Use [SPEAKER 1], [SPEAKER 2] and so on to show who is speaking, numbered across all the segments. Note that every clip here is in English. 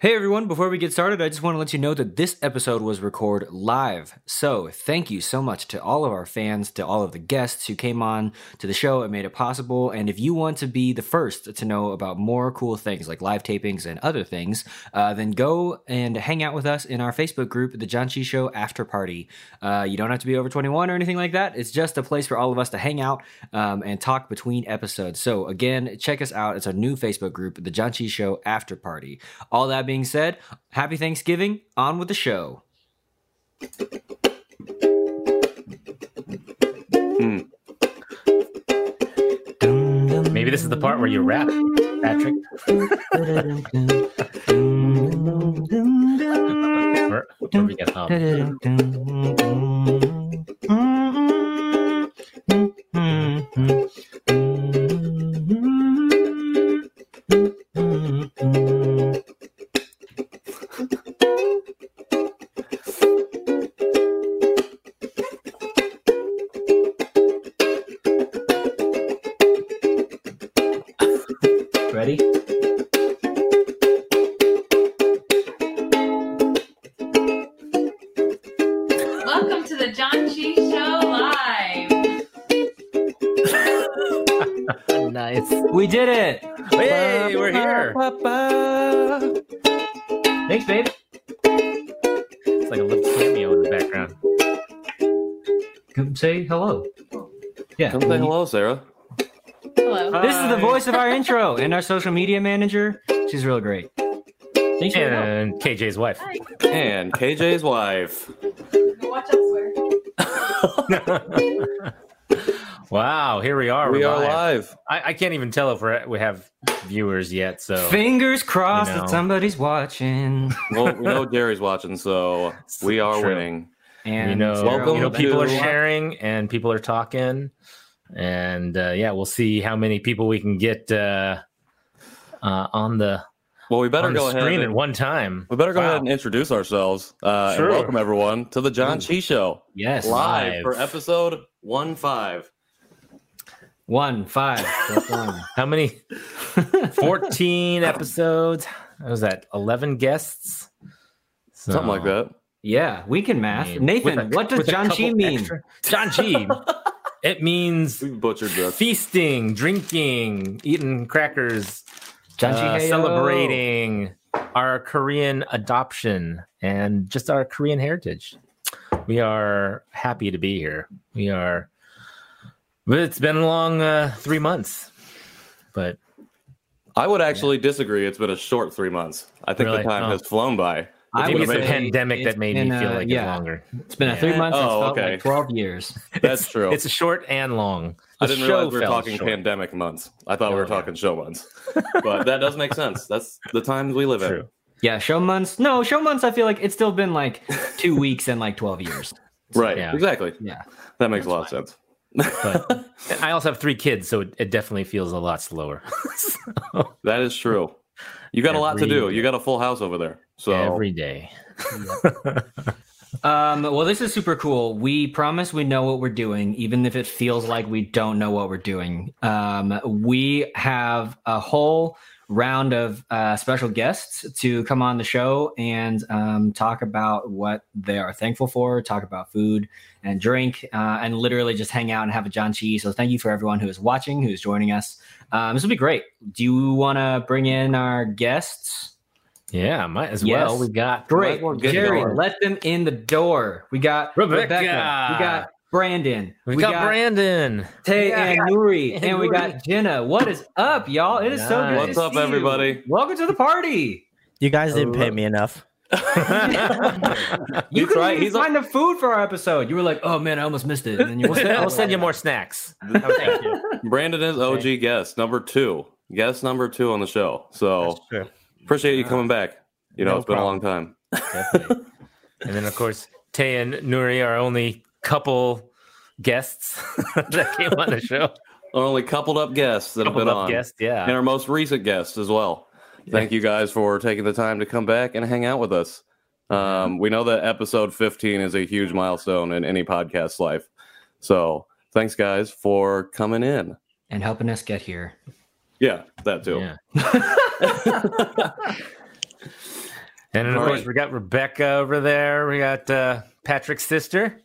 [SPEAKER 1] Hey everyone, before we get started, I just want to let you know that this episode was recorded live. So, thank you so much to all of our fans, to all of the guests who came on to the show and made it possible. And if you want to be the first to know about more cool things like live tapings and other things, uh, then go and hang out with us in our Facebook group, The Janchi Show After Party. Uh, you don't have to be over 21 or anything like that. It's just a place for all of us to hang out um, and talk between episodes. So, again, check us out. It's our new Facebook group, The Janchi Show After Party. All that being said, happy Thanksgiving. On with the show. Hmm.
[SPEAKER 2] Maybe this is the part where you rap, Patrick. Or, or we get hum.
[SPEAKER 1] Hello,
[SPEAKER 3] Sarah.
[SPEAKER 4] Hello.
[SPEAKER 1] This is the voice of our intro and our social media manager. She's real great. Thanks for your help.
[SPEAKER 2] And KJ's wife.
[SPEAKER 4] Hi.
[SPEAKER 3] And KJ's wife.
[SPEAKER 4] Watch elsewhere.
[SPEAKER 2] Wow, here we are.
[SPEAKER 3] we
[SPEAKER 2] We're
[SPEAKER 3] are live.
[SPEAKER 2] I, I can't even tell if we're, we have viewers yet. So
[SPEAKER 1] Fingers crossed
[SPEAKER 2] You know.
[SPEAKER 1] that somebody's watching.
[SPEAKER 3] Well, we know Jerry's watching, so we are
[SPEAKER 2] True.
[SPEAKER 3] winning.
[SPEAKER 1] And
[SPEAKER 2] you know,
[SPEAKER 1] Sarah
[SPEAKER 3] Welcome
[SPEAKER 2] you know, people are
[SPEAKER 3] to-
[SPEAKER 2] sharing and people are talking, and uh, yeah, we'll see how many people we can get uh, uh, on the
[SPEAKER 3] Well, we better go ahead.
[SPEAKER 2] screen at
[SPEAKER 3] And,
[SPEAKER 2] one time.
[SPEAKER 3] we better go
[SPEAKER 2] Wow.
[SPEAKER 3] ahead and introduce ourselves. Uh,
[SPEAKER 2] Sure.
[SPEAKER 3] And welcome everyone to the Janchi Show
[SPEAKER 1] Yes.
[SPEAKER 3] live,
[SPEAKER 2] live.
[SPEAKER 3] for episode one five.
[SPEAKER 1] One, five. plus one.
[SPEAKER 2] How many? Fourteen episodes. What was that? Eleven guests. So-
[SPEAKER 3] Something like that.
[SPEAKER 1] Yeah, we can math.
[SPEAKER 2] I mean,
[SPEAKER 1] Nathan,
[SPEAKER 2] a-
[SPEAKER 1] what does
[SPEAKER 2] Janchi
[SPEAKER 1] mean?
[SPEAKER 2] extra- Janchi. it means
[SPEAKER 3] We butchered this.
[SPEAKER 2] feasting, drinking, eating crackers, uh, celebrating our Korean adoption and just our Korean heritage. We are happy to be here. We are. It's been a long uh, three months, but
[SPEAKER 3] I would actually disagree. It's been a short three months. I think
[SPEAKER 2] Really?
[SPEAKER 3] the time
[SPEAKER 2] Oh.
[SPEAKER 3] has flown by.
[SPEAKER 1] I
[SPEAKER 2] maybe
[SPEAKER 1] would
[SPEAKER 2] it's the pandemic
[SPEAKER 1] it's
[SPEAKER 2] that made me
[SPEAKER 1] been,
[SPEAKER 2] feel like
[SPEAKER 1] yeah.
[SPEAKER 2] it's longer.
[SPEAKER 1] It's been a three
[SPEAKER 2] Yeah.
[SPEAKER 1] months. It's
[SPEAKER 3] Oh,
[SPEAKER 1] felt
[SPEAKER 3] okay.
[SPEAKER 1] like twelve years.
[SPEAKER 3] That's true.
[SPEAKER 2] It's a short and long.
[SPEAKER 3] I didn't realize we were talking
[SPEAKER 2] short.
[SPEAKER 3] pandemic months. I thought we
[SPEAKER 2] Oh,
[SPEAKER 3] were
[SPEAKER 2] yeah.
[SPEAKER 3] talking show months. But that does make sense. That's the times we live in.
[SPEAKER 1] Yeah, show months. No, show months. I feel like it's still been like two weeks and like twelve years.
[SPEAKER 3] Right.
[SPEAKER 2] Yeah.
[SPEAKER 3] Exactly.
[SPEAKER 1] Yeah.
[SPEAKER 3] That makes a lot of sense.
[SPEAKER 2] But I also have three kids, so it, it definitely feels a lot slower. So,
[SPEAKER 3] That is true. You got a lot to do. You got a full house over there. So
[SPEAKER 2] every day.
[SPEAKER 1] Um, well, this is super cool. We promise we know what we're doing, even if it feels like we don't know what we're doing. Um, we have a whole round of uh, special guests to come on the show and um, talk about what they are thankful for, talk about food and drink, uh, and literally just hang out and have a John Cheese. So, thank you for everyone who is watching, who's joining us. Um, this will be great. Do you want to bring in our guests?
[SPEAKER 2] Yeah, might as
[SPEAKER 1] Yes.
[SPEAKER 2] well. We got
[SPEAKER 1] Great.
[SPEAKER 3] well get
[SPEAKER 1] Jerry,
[SPEAKER 3] going.
[SPEAKER 1] let them in the door. We got
[SPEAKER 2] Rebecca.
[SPEAKER 1] Rebecca. We got Brandon.
[SPEAKER 2] we, got, Brandon.
[SPEAKER 1] Tay
[SPEAKER 2] Yeah.
[SPEAKER 1] and Nuri.
[SPEAKER 2] And
[SPEAKER 1] And we
[SPEAKER 2] Nuri.
[SPEAKER 1] got Jenna. What is up, y'all? It is so good.
[SPEAKER 2] Nice.
[SPEAKER 1] to
[SPEAKER 3] What's up,
[SPEAKER 1] see you.
[SPEAKER 3] everybody?
[SPEAKER 1] Welcome to the party.
[SPEAKER 5] You guys didn't pay uh, me enough.
[SPEAKER 1] You couldn't
[SPEAKER 3] right.
[SPEAKER 1] even
[SPEAKER 3] He's a-
[SPEAKER 1] find the food for our episode. You were like, "Oh man, I almost missed it." And then you
[SPEAKER 2] we'll, send, we'll send you more snacks. Oh, thank you.
[SPEAKER 3] Brandon is OG guest number two. Guest number two on the show. So
[SPEAKER 2] true.
[SPEAKER 3] Appreciate you coming back. You know,
[SPEAKER 2] No
[SPEAKER 3] it's been a long time.
[SPEAKER 2] Definitely. and then, of course, Tay and Nuri are only couple guests that came on the show.
[SPEAKER 3] Our only coupled up guests that
[SPEAKER 2] Coupled
[SPEAKER 3] have been
[SPEAKER 2] up
[SPEAKER 3] on.
[SPEAKER 2] guests, yeah.
[SPEAKER 3] And our most recent guests as well. Thank you guys for taking the time to come back and hang out with us. Um, we know that episode 15 is a huge milestone in any podcast life. So thanks, guys, for coming in.
[SPEAKER 1] and helping us get here.
[SPEAKER 3] Yeah, that too.
[SPEAKER 2] Yeah. And then, of
[SPEAKER 3] All
[SPEAKER 2] course,
[SPEAKER 3] right.
[SPEAKER 2] we got Rebecca over there. We got uh, Patrick's sister.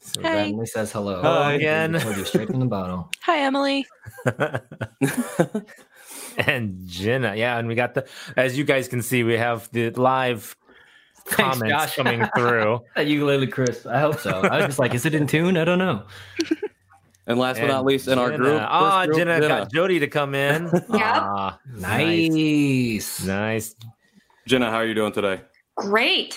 [SPEAKER 1] So
[SPEAKER 4] Hey.
[SPEAKER 1] Randomly says hello.
[SPEAKER 3] Hi.
[SPEAKER 2] Again.
[SPEAKER 1] Poured you straight from the bottle.
[SPEAKER 4] Hi, Emily.
[SPEAKER 2] and Jenna. Yeah, and we got the as you guys can see, we have the live
[SPEAKER 1] Thanks,
[SPEAKER 2] comments
[SPEAKER 1] Josh.
[SPEAKER 2] coming through.
[SPEAKER 1] That ukulele Chris. I hope so. I was just like, is it in tune? I don't know.
[SPEAKER 3] And last but not least, in our group,
[SPEAKER 2] Ah,
[SPEAKER 3] first group,
[SPEAKER 2] Jenna,
[SPEAKER 3] Jenna.
[SPEAKER 2] got Jody to come in. Ah,
[SPEAKER 1] Nice.
[SPEAKER 2] nice.
[SPEAKER 3] Jenna, how are you doing today?
[SPEAKER 4] Great.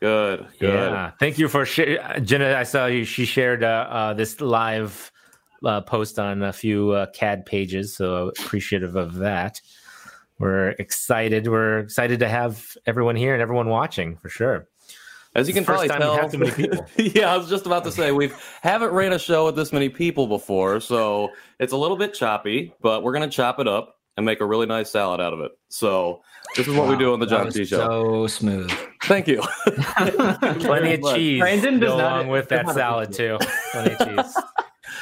[SPEAKER 3] Good, good.
[SPEAKER 2] Yeah, thank you for share. Jenna, I saw you. She shared uh, uh, this live uh, post on a few uh, KAD pages, so appreciative of that. We're excited. We're excited to have everyone here and everyone watching for sure.
[SPEAKER 3] As you can
[SPEAKER 2] First
[SPEAKER 3] probably
[SPEAKER 2] time
[SPEAKER 3] tell,
[SPEAKER 2] have many people.
[SPEAKER 3] yeah, I was just about to say we haven't ran a show with this many people before, so it's a little bit choppy, but we're gonna chop it up and make a really nice salad out of it. So this is what we do on the John
[SPEAKER 1] was
[SPEAKER 3] T Show.
[SPEAKER 1] So smooth.
[SPEAKER 3] Thank you.
[SPEAKER 2] Plenty of cheese
[SPEAKER 1] Brandon
[SPEAKER 2] to
[SPEAKER 1] does
[SPEAKER 2] go
[SPEAKER 1] not-
[SPEAKER 2] along with that salad too. Plenty of cheese.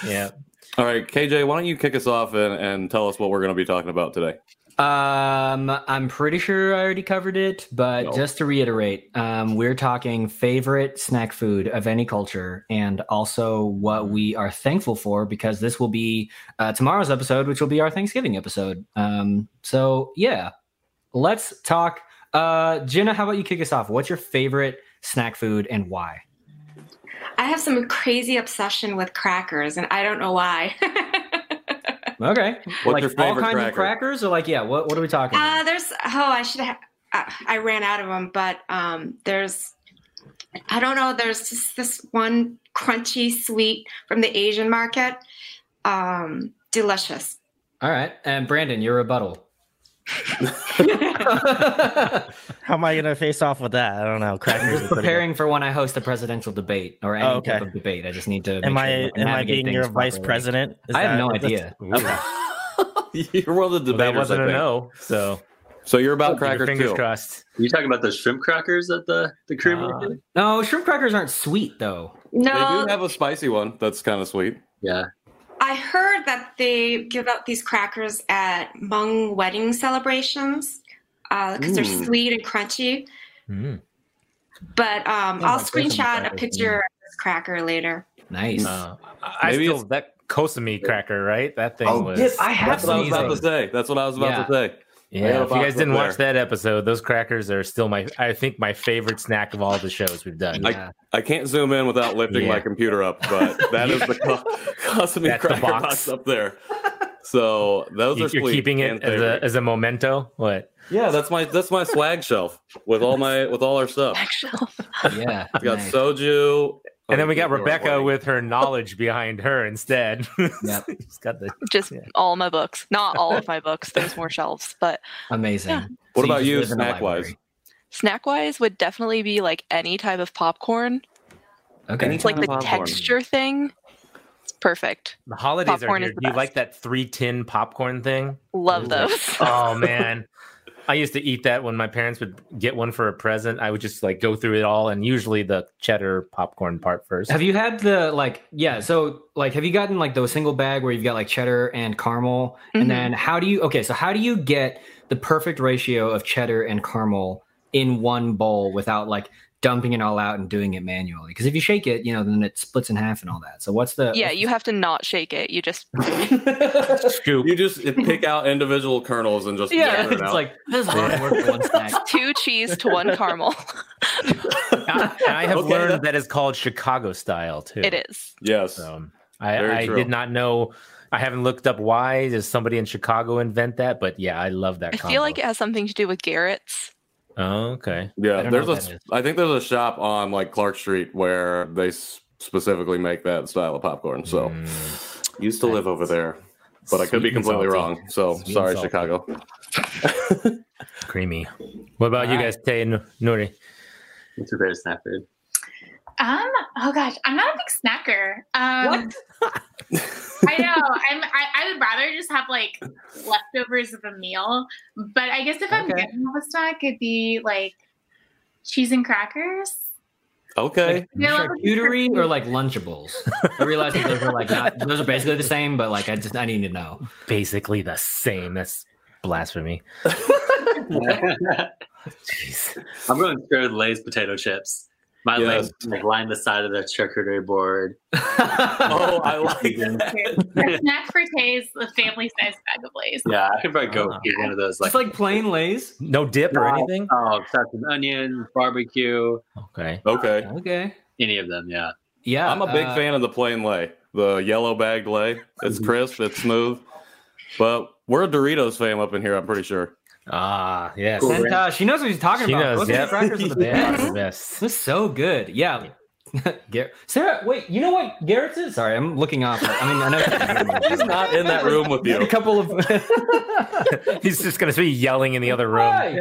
[SPEAKER 2] Yeah.
[SPEAKER 3] All right, KJ, why don't you kick us off and, and tell us what we're going to be talking about today?
[SPEAKER 1] Um, I'm pretty sure I already covered it, but
[SPEAKER 3] No.
[SPEAKER 1] just to reiterate, um, we're talking favorite snack food of any culture, and also what we are thankful for because this will be uh, tomorrow's episode, which will be our Thanksgiving episode. Um, so yeah, let's talk. Uh, Jenna, how about you kick us off? What's your favorite snack food and why?
[SPEAKER 6] I have some crazy obsession with crackers, and I don't know why.
[SPEAKER 1] Okay,
[SPEAKER 3] What's
[SPEAKER 1] like
[SPEAKER 3] your
[SPEAKER 1] all kinds
[SPEAKER 3] cracker?
[SPEAKER 1] of crackers, or like yeah, what what are we talking?
[SPEAKER 6] uh,
[SPEAKER 1] about?
[SPEAKER 6] there's oh, I should have. Uh, I ran out of them, but um, there's I don't know. There's just this one crunchy sweet from the Asian market. Um, delicious.
[SPEAKER 1] All right, and Brandon, your rebuttal.
[SPEAKER 5] How am I gonna face off with that? I don't know.
[SPEAKER 1] I'm
[SPEAKER 5] Crackers.
[SPEAKER 1] just preparing for when I host a presidential debate or any
[SPEAKER 5] Oh, okay.
[SPEAKER 1] type of debate. I just need to.
[SPEAKER 5] Am I
[SPEAKER 1] sure I
[SPEAKER 5] am I being your
[SPEAKER 1] things
[SPEAKER 5] vice
[SPEAKER 1] properly.
[SPEAKER 5] president? Is
[SPEAKER 1] I have
[SPEAKER 5] that
[SPEAKER 1] no idea.
[SPEAKER 5] Okay.
[SPEAKER 3] You're one of the
[SPEAKER 2] Well, that
[SPEAKER 3] debaters.
[SPEAKER 2] wasn't
[SPEAKER 3] I
[SPEAKER 2] a
[SPEAKER 3] think.
[SPEAKER 2] no. So
[SPEAKER 3] So you're about
[SPEAKER 2] keep your
[SPEAKER 3] crackers
[SPEAKER 2] fingers
[SPEAKER 3] too.
[SPEAKER 2] crossed.
[SPEAKER 7] you talking about the shrimp crackers at the the cream
[SPEAKER 2] Uh.
[SPEAKER 1] No, shrimp crackers aren't sweet though.
[SPEAKER 3] No, they
[SPEAKER 6] no,
[SPEAKER 3] do have a spicy one that's kind of sweet.
[SPEAKER 7] Yeah.
[SPEAKER 6] I heard that they give out these crackers at Hmong wedding celebrations because they're sweet and crunchy.
[SPEAKER 2] Mm.
[SPEAKER 6] But um,
[SPEAKER 1] Oh,
[SPEAKER 6] I'll screenshot a
[SPEAKER 1] crackers,
[SPEAKER 6] picture of this cracker later.
[SPEAKER 1] Nice.
[SPEAKER 2] Uh, I
[SPEAKER 3] Maybe
[SPEAKER 2] still that Kosami cracker, right? That thing
[SPEAKER 1] Oh,
[SPEAKER 2] was.
[SPEAKER 1] yes, I have
[SPEAKER 3] That's what I was about to say. That's what I was about
[SPEAKER 1] Yeah.
[SPEAKER 3] to say. I got
[SPEAKER 2] Yeah, if you guys didn't
[SPEAKER 3] there.
[SPEAKER 2] watch that episode, those crackers are still my, I think, my favorite snack of all the shows we've done.
[SPEAKER 1] Yeah.
[SPEAKER 3] I can't zoom in without lifting
[SPEAKER 2] Yeah.
[SPEAKER 3] my computer up, but that is the co- Cosmic
[SPEAKER 2] That's the box.
[SPEAKER 3] box. up there. So those
[SPEAKER 2] You-
[SPEAKER 3] are
[SPEAKER 2] You're keeping it as a, as a memento. What?
[SPEAKER 3] yeah, that's my that's my swag shelf with all my with all our stuff.
[SPEAKER 1] yeah.
[SPEAKER 3] We got
[SPEAKER 1] nice.
[SPEAKER 3] soju, Oh,
[SPEAKER 2] and then we got
[SPEAKER 3] Oh,
[SPEAKER 2] Rebecca
[SPEAKER 3] wedding.
[SPEAKER 2] with her knowledge behind her instead.
[SPEAKER 1] Yep.
[SPEAKER 2] She's got the
[SPEAKER 8] just
[SPEAKER 2] Yeah.
[SPEAKER 8] all my books. Not all of my books. There's more shelves, but
[SPEAKER 1] amazing.
[SPEAKER 8] Yeah.
[SPEAKER 3] What
[SPEAKER 1] So
[SPEAKER 3] about
[SPEAKER 1] just
[SPEAKER 3] you,
[SPEAKER 1] live in
[SPEAKER 3] snack wise?
[SPEAKER 8] snack wise would definitely be like any type of popcorn.
[SPEAKER 1] Okay.
[SPEAKER 8] It's like the
[SPEAKER 3] popcorn.
[SPEAKER 8] texture thing. It's perfect.
[SPEAKER 2] the holidays
[SPEAKER 8] Popcorn
[SPEAKER 2] are here. Do you like that three tin popcorn thing?
[SPEAKER 8] Love
[SPEAKER 2] Ooh.
[SPEAKER 8] those.
[SPEAKER 2] Oh man. I used to eat that when my parents would get one for a present. I would just like go through it all and usually the cheddar popcorn part first.
[SPEAKER 1] Have you had the like yeah, so like have you gotten like the single bag where you've got like cheddar and caramel
[SPEAKER 8] Mhm.
[SPEAKER 1] and then how do you okay, so how do you get the perfect ratio of cheddar and caramel in one bowl without like dumping it all out and doing it manually? Because if you shake it, you know, then it splits in half and all that. So what's the
[SPEAKER 8] yeah, you have to not shake it. You just
[SPEAKER 2] Scoop.
[SPEAKER 3] You just pick out individual kernels and just
[SPEAKER 1] Yeah,
[SPEAKER 3] it
[SPEAKER 1] it's
[SPEAKER 3] out.
[SPEAKER 1] like this is a work for one snack.
[SPEAKER 8] two cheese to one caramel.
[SPEAKER 2] and I have
[SPEAKER 3] Okay,
[SPEAKER 2] learned
[SPEAKER 3] that-
[SPEAKER 2] that is called Chicago style too.
[SPEAKER 8] it is.
[SPEAKER 3] yes.
[SPEAKER 2] So I,
[SPEAKER 3] Very
[SPEAKER 2] I
[SPEAKER 3] true.
[SPEAKER 2] did not know. I haven't looked up why. Does somebody in Chicago invent that? But yeah, I love that.
[SPEAKER 8] I
[SPEAKER 2] combo.
[SPEAKER 8] feel like it has something to do with Garrett's.
[SPEAKER 2] Oh, okay.
[SPEAKER 3] Yeah, there's
[SPEAKER 1] know
[SPEAKER 3] a.
[SPEAKER 1] what that is.
[SPEAKER 3] I think there's a shop on like Clark Street where they s- specifically make that style of popcorn. So
[SPEAKER 2] Mm,
[SPEAKER 3] used to live over there, but I could be completely wrong. So
[SPEAKER 2] Sweet
[SPEAKER 3] sorry. Chicago.
[SPEAKER 2] creamy. What about you
[SPEAKER 1] Alright.
[SPEAKER 2] guys, Tay and Nuri?
[SPEAKER 7] What's your favorite snack food?
[SPEAKER 4] Um. Oh gosh, I'm not a big snacker. Um, I know. I'm. I, I would rather just have like leftovers of a meal. But I guess if I'm
[SPEAKER 1] Okay.
[SPEAKER 4] getting a snack, it'd be like cheese and crackers.
[SPEAKER 3] Okay.
[SPEAKER 4] Yeah,
[SPEAKER 1] Charcuterie or like Lunchables? I realize that those are like not those are basically the same, but like I just I need to know.
[SPEAKER 2] Basically the same. That's blasphemy. Jeez.
[SPEAKER 7] I'm going to go with Lay's potato chips. My
[SPEAKER 3] Yes.
[SPEAKER 7] legs like line the side of the charcuterie board.
[SPEAKER 3] oh, I like that.
[SPEAKER 4] The snack for Tays, the family size bag of Lay's.
[SPEAKER 7] Yeah, I could probably go
[SPEAKER 2] Ah.
[SPEAKER 7] get one of those.
[SPEAKER 1] Just
[SPEAKER 7] Like,
[SPEAKER 1] like plain Lay's.
[SPEAKER 2] No dip or anything?
[SPEAKER 7] oh, chopped with onion, barbecue,
[SPEAKER 2] Okay.
[SPEAKER 3] Okay.
[SPEAKER 1] Okay.
[SPEAKER 7] any of them. Yeah.
[SPEAKER 1] Yeah.
[SPEAKER 3] I'm a big
[SPEAKER 1] uh,
[SPEAKER 3] fan of the plain lay, the yellow bagged lay. It's crisp, it's smooth. But we're a Doritos fam up in here, I'm pretty sure.
[SPEAKER 2] Ah, yes.
[SPEAKER 7] Cool.
[SPEAKER 1] And uh, she knows what she's talking
[SPEAKER 2] She
[SPEAKER 1] about.
[SPEAKER 2] knows, yep.
[SPEAKER 1] crackers are the
[SPEAKER 2] Yeah,
[SPEAKER 1] best.
[SPEAKER 2] the best.
[SPEAKER 1] This is so good. Yeah. Gar- Sarah, wait, you know what Garrett's is? Sorry, I'm looking off. I mean, I know
[SPEAKER 3] He's not in that room with you.
[SPEAKER 1] a couple of
[SPEAKER 2] He's just going to be yelling in the other room.
[SPEAKER 1] Hi.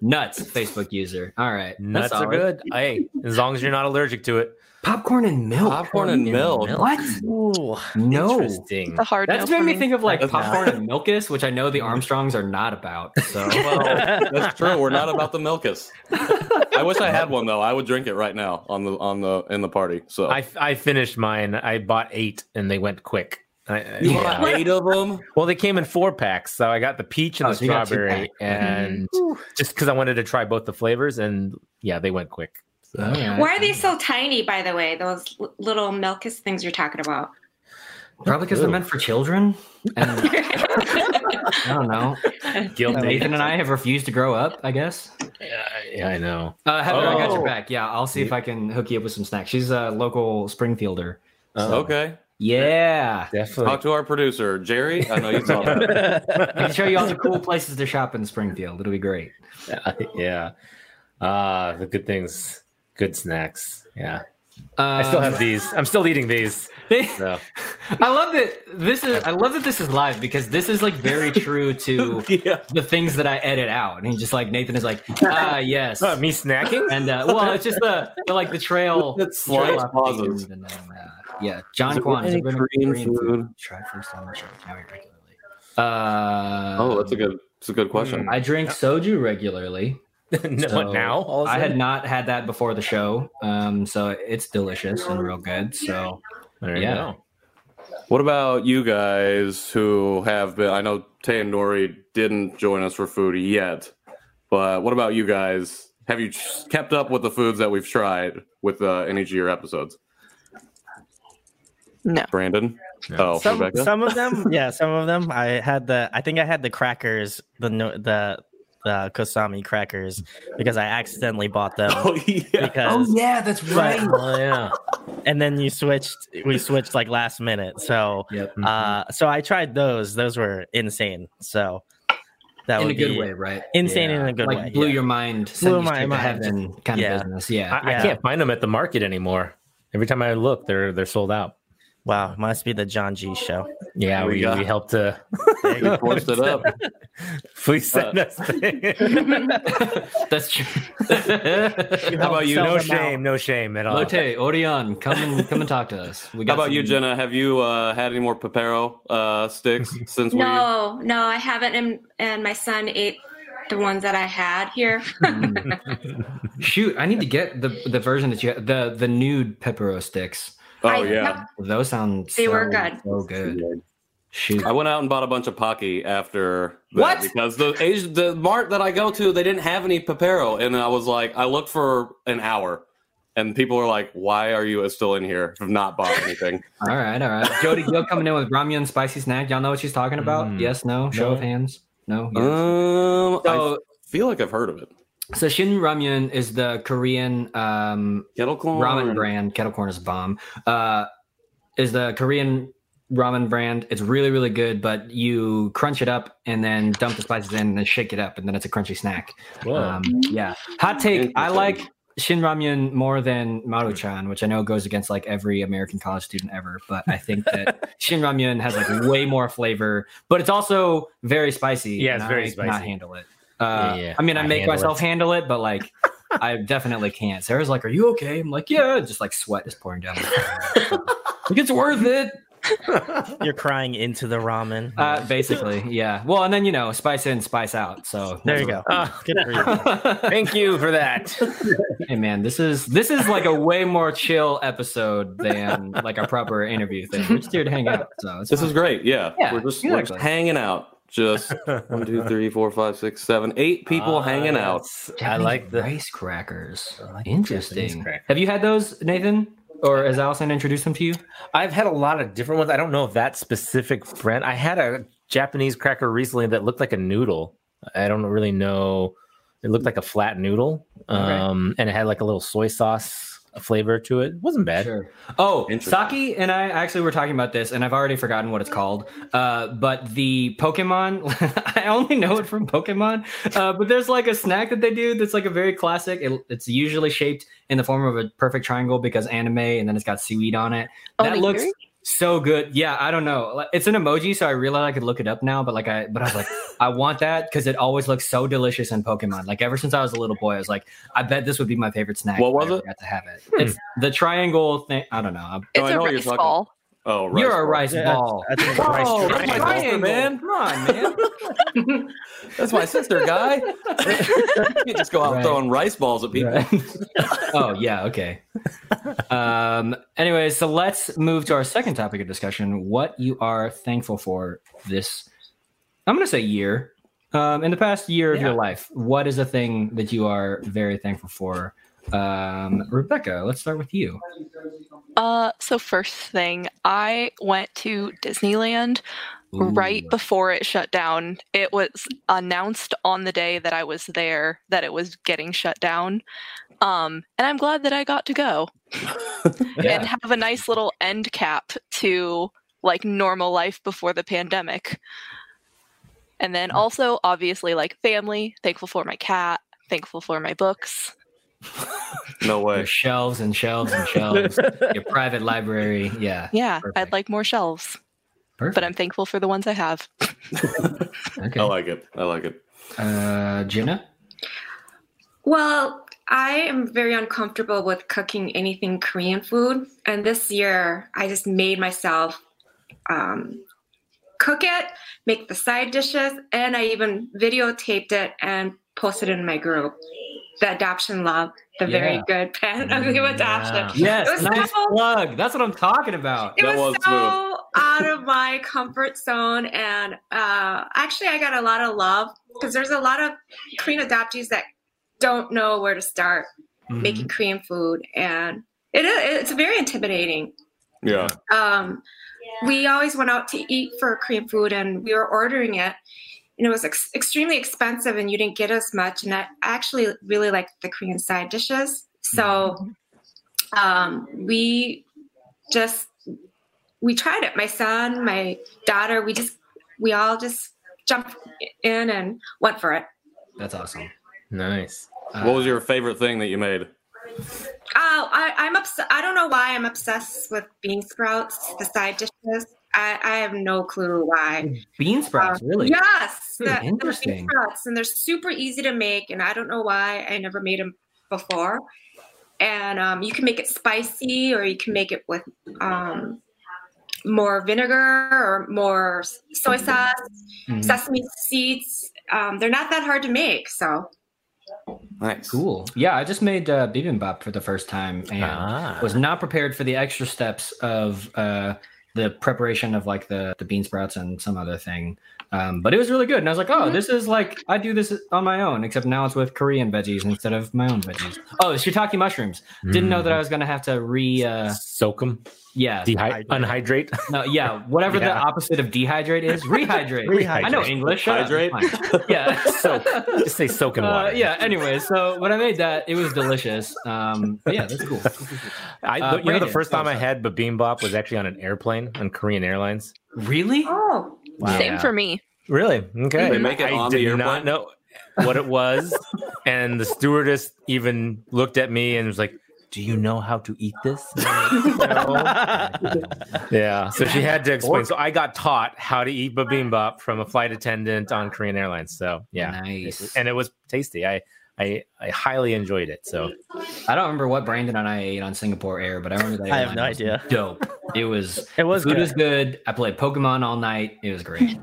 [SPEAKER 1] Nuts. Facebook user. All right,
[SPEAKER 2] Nuts
[SPEAKER 1] That's
[SPEAKER 2] are
[SPEAKER 1] solid.
[SPEAKER 2] good. Hey, as long as you're not allergic to it.
[SPEAKER 1] Popcorn and milk.
[SPEAKER 3] Popcorn and milk.
[SPEAKER 1] What?
[SPEAKER 5] Ooh.
[SPEAKER 1] No.
[SPEAKER 2] Interesting.
[SPEAKER 8] The hard
[SPEAKER 1] That's made
[SPEAKER 8] for
[SPEAKER 1] me think of like
[SPEAKER 3] That's
[SPEAKER 1] popcorn and Milkis, which I know the Armstrongs are not about. So
[SPEAKER 3] Well, that's true. We're not about the Milkis. I wish I had one though. I would drink it right now on the on the in the party. So
[SPEAKER 2] I, I finished mine. I bought eight and they went quick. I, I-
[SPEAKER 3] you
[SPEAKER 2] yeah.
[SPEAKER 3] bought eight of them.
[SPEAKER 2] Well, they came in four packs, so I got the peach and
[SPEAKER 1] Oh,
[SPEAKER 2] the
[SPEAKER 1] so you got two
[SPEAKER 2] strawberry, and just because I wanted to try both the flavors, and yeah, they went quick. So,
[SPEAKER 1] All right.
[SPEAKER 6] Why are they so tiny, by the way? Those little Milkis things you're talking about.
[SPEAKER 1] Probably because they're meant for children. And I don't know.
[SPEAKER 2] Guilty.
[SPEAKER 1] Nathan and I have refused to grow up. I guess.
[SPEAKER 2] Yeah, yeah, I know.
[SPEAKER 1] Uh, Heather, I got your
[SPEAKER 2] Oh.
[SPEAKER 1] back. Yeah, I'll see if I can hook you up with some snacks. She's a local Springfielder.
[SPEAKER 3] Okay.
[SPEAKER 1] Yeah,
[SPEAKER 2] Definitely.
[SPEAKER 3] Talk to our producer, Jerry. I know you saw that.
[SPEAKER 1] I can show you all the cool places to shop in Springfield. It'll be great.
[SPEAKER 2] yeah. Ah, the good things, good snacks. Yeah.
[SPEAKER 1] Um,
[SPEAKER 2] I still have these. I'm still eating these. So.
[SPEAKER 1] I love that this is. I love that this is live because this is like very true to
[SPEAKER 3] yeah.
[SPEAKER 1] the things that I edit out. And he's just like Nathan is like, ah, yes.
[SPEAKER 2] Oh, me snacking?
[SPEAKER 1] And uh, well, it's just the, the like the trail.
[SPEAKER 3] It's
[SPEAKER 1] trail
[SPEAKER 3] slight pauses.
[SPEAKER 1] and, um, uh, yeah, John
[SPEAKER 3] Is it
[SPEAKER 1] Kwan.
[SPEAKER 3] any
[SPEAKER 1] is it
[SPEAKER 3] Korean food?
[SPEAKER 1] Try first on the show. Now regularly. Uh,
[SPEAKER 3] Oh, that's a good. That's a good question.
[SPEAKER 1] I drink soju regularly.
[SPEAKER 2] No,
[SPEAKER 1] So,
[SPEAKER 2] what now? All of a
[SPEAKER 1] I had not had that before the show, um, so it's delicious and real good. So
[SPEAKER 2] There you
[SPEAKER 1] yeah.
[SPEAKER 2] go.
[SPEAKER 3] What about you guys who have been? I know Tay and Nuri didn't join us for food yet, but what about you guys? Have you kept up with the foods that we've tried with uh, any of your episodes?
[SPEAKER 8] No.
[SPEAKER 3] Brandon? Oh,
[SPEAKER 5] Some,
[SPEAKER 3] Rebecca?
[SPEAKER 5] some of them, yeah, some of them. I had the. I think I had the crackers, the no- the the Kosami crackers, because I accidentally bought them.
[SPEAKER 3] oh, yeah.
[SPEAKER 5] Because
[SPEAKER 1] yeah, that's
[SPEAKER 5] right.
[SPEAKER 2] Oh, yeah.
[SPEAKER 5] and then you switched. We switched like last minute. So
[SPEAKER 1] Yep.
[SPEAKER 5] uh, so I tried those. Those were insane. So that
[SPEAKER 1] in a good
[SPEAKER 5] be
[SPEAKER 1] way, right?
[SPEAKER 5] Insane in a good
[SPEAKER 1] like
[SPEAKER 5] way.
[SPEAKER 1] blew
[SPEAKER 5] yeah.
[SPEAKER 1] your mind, sent
[SPEAKER 5] Blew my mind.
[SPEAKER 1] heaven kind
[SPEAKER 5] Yeah.
[SPEAKER 1] of business. Yeah.
[SPEAKER 2] I, I
[SPEAKER 5] Yeah.
[SPEAKER 2] can't find them at the market anymore. Every time I look, they're they're sold out.
[SPEAKER 5] Wow, must be the Janchi show.
[SPEAKER 2] Yeah,
[SPEAKER 3] We
[SPEAKER 2] we, we helped to.
[SPEAKER 3] We forced it up.
[SPEAKER 2] Please send us.
[SPEAKER 1] That's true.
[SPEAKER 2] How about you? No
[SPEAKER 5] them
[SPEAKER 2] shame, no shame at all.
[SPEAKER 1] Lotte, Orion, come and come and talk to us. We
[SPEAKER 3] How about you, Jenna? Have you uh, had any more Pepero uh, sticks since we?
[SPEAKER 6] No, no, I haven't. And, and my son ate the ones that I had here.
[SPEAKER 1] Shoot, I need to get the the version that you the the nude pepero sticks.
[SPEAKER 3] Oh
[SPEAKER 6] I-
[SPEAKER 3] yeah.
[SPEAKER 1] Those sound
[SPEAKER 6] They
[SPEAKER 1] so,
[SPEAKER 6] were good.
[SPEAKER 1] So good. Shoot.
[SPEAKER 3] I went out and bought a bunch of Pocky after that
[SPEAKER 1] What?
[SPEAKER 3] because the Asian, the mart that I go to they didn't have any Pepero and I was like I looked for an hour and people were like why are you still in here have not bought anything
[SPEAKER 1] All right, all right. Jody Gill coming in with ramyun spicy snack. Y'all know what she's talking about?
[SPEAKER 2] Mm.
[SPEAKER 1] Yes, no, show
[SPEAKER 2] No.
[SPEAKER 1] of hands. No. yes.
[SPEAKER 3] um
[SPEAKER 1] So-
[SPEAKER 3] I feel like I've heard of it
[SPEAKER 1] So Shin Ramyun is the Korean um,
[SPEAKER 3] kettle corn
[SPEAKER 1] ramen brand. Kettle corn is bomb. Uh, is the Korean ramen brand. It's really really good, but you crunch it up and then dump the spices in and then shake it up, and then it's a crunchy snack. Um, yeah. Hot take. I like Shin Ramyun more than Maruchan, which I know goes against like every American college student ever. But I think that Shin Ramyun has like way more flavor, but it's also very spicy.
[SPEAKER 2] Yeah, it's
[SPEAKER 1] and
[SPEAKER 2] very
[SPEAKER 1] I cannot
[SPEAKER 2] spicy.
[SPEAKER 1] handle it. Uh,
[SPEAKER 2] Yeah, yeah.
[SPEAKER 1] I mean, I,
[SPEAKER 2] I
[SPEAKER 1] make
[SPEAKER 2] handle
[SPEAKER 1] myself
[SPEAKER 2] it.
[SPEAKER 1] handle it, but like, I definitely can't. Sarah's like, "Are you okay?" I'm like, "Yeah." Just like sweat is pouring down. My like it's worth it.
[SPEAKER 5] You're crying into the ramen.
[SPEAKER 1] Uh, basically, yeah. Well, and then you know, spice in, spice out. So
[SPEAKER 5] there you go. Good for you.
[SPEAKER 2] thank you for that.
[SPEAKER 1] hey man, this is this is like a way more chill episode than like a proper interview thing. We're just here to hang out. So
[SPEAKER 3] this
[SPEAKER 1] fine.
[SPEAKER 3] is great yeah,
[SPEAKER 1] Yeah,
[SPEAKER 3] we're just we're just hanging out just one, two, three, four, five, six, seven, eight people
[SPEAKER 2] Ah,
[SPEAKER 3] hanging out.
[SPEAKER 2] yes. I like the
[SPEAKER 1] rice crackers.
[SPEAKER 2] Like
[SPEAKER 1] Interesting.
[SPEAKER 2] Crackers.
[SPEAKER 1] Have you had those, Nathan? Or has Allison introduced them to you?
[SPEAKER 2] I've had a lot of different ones. I don't know if that specific brand. I had a Japanese cracker recently that looked like a noodle. I don't really know. It looked like a flat noodle, um, and it had like a little soy sauce flavor to it. It wasn't bad.
[SPEAKER 1] Sure. Oh,
[SPEAKER 3] Interesting.
[SPEAKER 1] Saki and I actually were talking about this, and I've already forgotten what it's called. Uh, but the Pokemon, I only know it from Pokemon. Uh, but there's like a snack that they do that's like a very classic. It, it's usually shaped in the form of a perfect triangle because anime, and then it's got seaweed on it. That
[SPEAKER 8] Onigiri?
[SPEAKER 1] looks so good. Yeah, I don't know. It's an emoji, so I realized I could look it up now. But like I, but I was like, I want that because it always looks so delicious in Pokemon. Like ever since I was a little boy, I was like, I bet this would be my favorite snack.
[SPEAKER 3] What was it?
[SPEAKER 1] Got to have it. Hmm. It's the triangle thing. I don't know.
[SPEAKER 8] It's
[SPEAKER 3] I
[SPEAKER 8] a
[SPEAKER 3] know what you're
[SPEAKER 8] rice
[SPEAKER 3] talking-
[SPEAKER 8] ball.
[SPEAKER 3] Oh, rice
[SPEAKER 1] You're a
[SPEAKER 3] ball.
[SPEAKER 1] rice
[SPEAKER 5] Yeah,
[SPEAKER 1] ball.
[SPEAKER 5] I think
[SPEAKER 1] Oh,
[SPEAKER 5] rice
[SPEAKER 1] that's
[SPEAKER 3] triangle.
[SPEAKER 1] my
[SPEAKER 3] Triangle.
[SPEAKER 1] man. Come on, man.
[SPEAKER 3] That's my sister, guy. you can't just go out
[SPEAKER 1] Right.
[SPEAKER 3] throwing rice balls at people.
[SPEAKER 1] oh yeah, okay. Um. Anyway, so let's move to our second topic of discussion: what you are thankful for this. I'm going to say year. Um, in the past year of your life, what is a thing that you are very thankful for? Um, Rebecca, let's start with you.
[SPEAKER 8] Uh, so first thing, I went to Disneyland right before it shut down. It was announced on the day that I was there that it was getting shut down. Um, and I'm glad that I got to go
[SPEAKER 1] Yeah.
[SPEAKER 8] and have a nice little end cap to like normal life before the pandemic. And then also, obviously, like family, thankful for my cat, thankful for my books.
[SPEAKER 3] No
[SPEAKER 1] Your
[SPEAKER 3] way.
[SPEAKER 1] shelves and shelves and shelves. your private library. Yeah.
[SPEAKER 8] Yeah,
[SPEAKER 1] Perfect.
[SPEAKER 8] I'd like more shelves,
[SPEAKER 1] Perfect.
[SPEAKER 8] but I'm thankful for the ones I have.
[SPEAKER 1] okay.
[SPEAKER 3] I like it. I like it.
[SPEAKER 1] uh, Jenna.
[SPEAKER 6] Well, I am very uncomfortable with cooking anything Korean food. And this year, I just made myself um, cook it, make the side dishes, and I even videotaped it and posted it in my group. The Adoption Love, the very good pan of the adoption.
[SPEAKER 1] Yes,
[SPEAKER 6] It was
[SPEAKER 1] nice
[SPEAKER 6] so-
[SPEAKER 1] plug. That's what I'm talking about.
[SPEAKER 6] It
[SPEAKER 3] That
[SPEAKER 6] was,
[SPEAKER 3] was
[SPEAKER 6] so out of my comfort zone. And uh, actually, I got a lot of love because there's a lot of Korean adoptees that don't know where to start
[SPEAKER 1] Mm-hmm.
[SPEAKER 6] making Korean food. And it is, it's very intimidating.
[SPEAKER 3] Yeah.
[SPEAKER 6] Um, we always went out to eat for Korean food and we were ordering it. And it was ex- extremely expensive and you didn't get as much. And I actually really liked the Korean side dishes. So um, we just, we tried it. My son, my daughter, we just, we all just jumped in and went for it.
[SPEAKER 1] That's awesome.
[SPEAKER 2] Nice.
[SPEAKER 3] What was your favorite thing that you made?
[SPEAKER 6] Oh, I, I'm obsessed. I don't know why I'm obsessed with bean sprouts, the side dishes. I, I have no clue why.
[SPEAKER 1] bean sprouts? Really?
[SPEAKER 6] Yes,
[SPEAKER 1] Hmm,
[SPEAKER 6] the, the bean
[SPEAKER 1] interesting.
[SPEAKER 6] sprouts, and they're super easy to make, and I don't know why I never made them before. And um, you can make it spicy, or you can make it with um, more vinegar or more soy sauce,
[SPEAKER 1] Mhm.
[SPEAKER 6] sesame seeds. Um, they're not that hard to make, so
[SPEAKER 3] Nice.
[SPEAKER 1] Cool. Yeah, I just made uh, bibimbap for the first time and
[SPEAKER 2] Ah.
[SPEAKER 1] was not prepared for the extra steps of uh, the preparation of like the the bean sprouts and some other thing. Um, but it was really good, and I was like, "Oh, this is like I do this on my own, except now it's with Korean veggies instead of my own veggies." Oh, shiitake mushrooms. Didn't know that I was gonna have to re. Uh,
[SPEAKER 2] soak them,
[SPEAKER 1] yeah,
[SPEAKER 2] dehy- unhydrate.
[SPEAKER 1] no, yeah, whatever the opposite of dehydrate is, rehydrate.
[SPEAKER 2] Rehydrate.
[SPEAKER 1] I know English. shut
[SPEAKER 3] Hydrate?
[SPEAKER 1] it's. Yeah,
[SPEAKER 2] Soak. Just say soak in
[SPEAKER 1] Uh,
[SPEAKER 2] water.
[SPEAKER 1] yeah. Anyway, so when I made that, it was delicious. Um, yeah, that's cool.
[SPEAKER 2] I,
[SPEAKER 1] Uh,
[SPEAKER 2] you know, the
[SPEAKER 1] Brandon,
[SPEAKER 2] first
[SPEAKER 1] oh,
[SPEAKER 2] time I had bibimbap was actually on an airplane on Korean Airlines.
[SPEAKER 1] Really?
[SPEAKER 6] oh,
[SPEAKER 8] Same
[SPEAKER 2] Yeah.
[SPEAKER 8] for me.
[SPEAKER 2] Really? Okay.
[SPEAKER 3] They make it
[SPEAKER 2] I
[SPEAKER 3] on
[SPEAKER 2] did
[SPEAKER 3] the airplane?
[SPEAKER 2] not know what it was, and the stewardess even looked at me and was like, "Do you know how to eat this?" yeah. So she had to explain. So I got taught how to eat bibimbap from a flight attendant on Korean Airlines. So yeah,
[SPEAKER 1] Nice.
[SPEAKER 2] and it was tasty. I I I highly enjoyed it. So
[SPEAKER 1] I don't remember what Brandon and I ate on Singapore Air, but I remember that.
[SPEAKER 5] I have no
[SPEAKER 1] was
[SPEAKER 5] idea.
[SPEAKER 1] Dope. It was.
[SPEAKER 5] It was
[SPEAKER 1] food
[SPEAKER 5] good.
[SPEAKER 1] was good. I played Pokemon all night. It was great.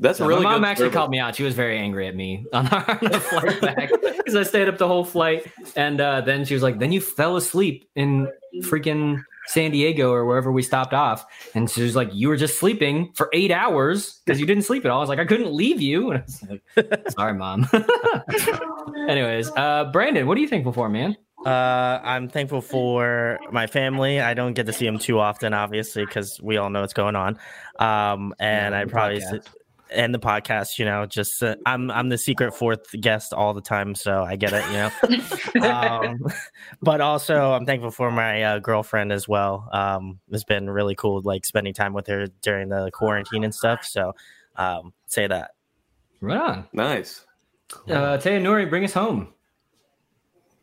[SPEAKER 3] That's
[SPEAKER 1] So
[SPEAKER 3] really
[SPEAKER 1] my mom
[SPEAKER 3] good
[SPEAKER 1] actually
[SPEAKER 3] service.
[SPEAKER 1] called me out. She was very angry at me on our- on the flight back because I stayed up the whole flight, and uh, then she was like, "Then you fell asleep in freaking San Diego or wherever we stopped off. And she was like, You were just sleeping for eight hours because you didn't sleep at all. I was like, I couldn't leave you. And I was like, Sorry, mom. Anyways, uh, Brandon, what are you thankful for, man?
[SPEAKER 5] Uh, I'm thankful for my family. I don't get to see them too often, obviously, because we all know what's going on. Um, and
[SPEAKER 1] Yeah,
[SPEAKER 5] I probably
[SPEAKER 1] podcast.
[SPEAKER 5] And the podcast, you know, just uh, I'm I'm the secret fourth guest all the time, so I get it, you know. um, but also, I'm thankful for my uh, girlfriend as well. Um, it's been really cool, like spending time with her during the quarantine and stuff. So, um, say that.
[SPEAKER 1] Right on.
[SPEAKER 3] Nice.
[SPEAKER 1] Uh, Taya Nuri, bring us home.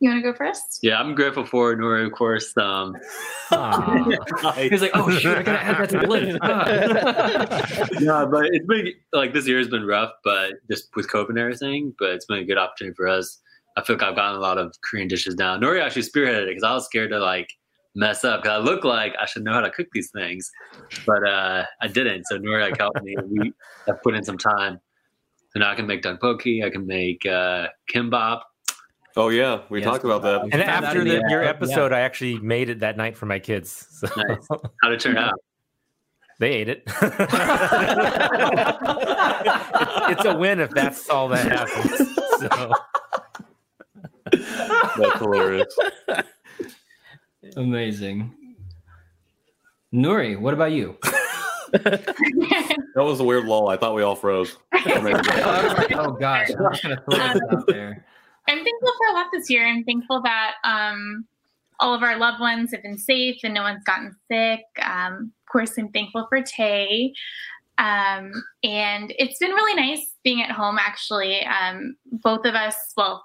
[SPEAKER 4] You want to go first?
[SPEAKER 7] Yeah, I'm grateful for Nuri, of course. Um,
[SPEAKER 2] Aw.
[SPEAKER 1] He was like, Oh, shit, I gotta add that to the list. Ah.
[SPEAKER 7] yeah, but it's been like this year has been rough, but just with COVID and everything. But it's been a good opportunity for us. I feel like I've gotten a lot of Korean dishes down. Nuri actually spearheaded it because I was scared to like mess up because I look like I should know how to cook these things, but uh, I didn't. So Nuri like helped me. We have put in some time. So now I can make tteokbokki. I can make uh, kimbap.
[SPEAKER 3] Oh yeah, we
[SPEAKER 1] Yes.
[SPEAKER 3] talked about that.
[SPEAKER 2] And after the,
[SPEAKER 1] the-
[SPEAKER 2] your
[SPEAKER 1] yeah.
[SPEAKER 2] episode, I actually made it that night for my kids. So
[SPEAKER 7] Nice. How to turn out?
[SPEAKER 2] they ate it. it's a win if that's all that happens. So
[SPEAKER 3] That's hilarious.
[SPEAKER 1] Amazing. Nuri, what about you?
[SPEAKER 3] That was a weird lull. I thought we all froze.
[SPEAKER 1] oh gosh, I'm just gonna throw this out there.
[SPEAKER 4] I'm thankful for a lot this year. I'm thankful that um, all of our loved ones have been safe and no one's gotten sick. Um, of course, I'm thankful for Tay. Um, and it's been really nice being at home, actually. Um, both of us, well,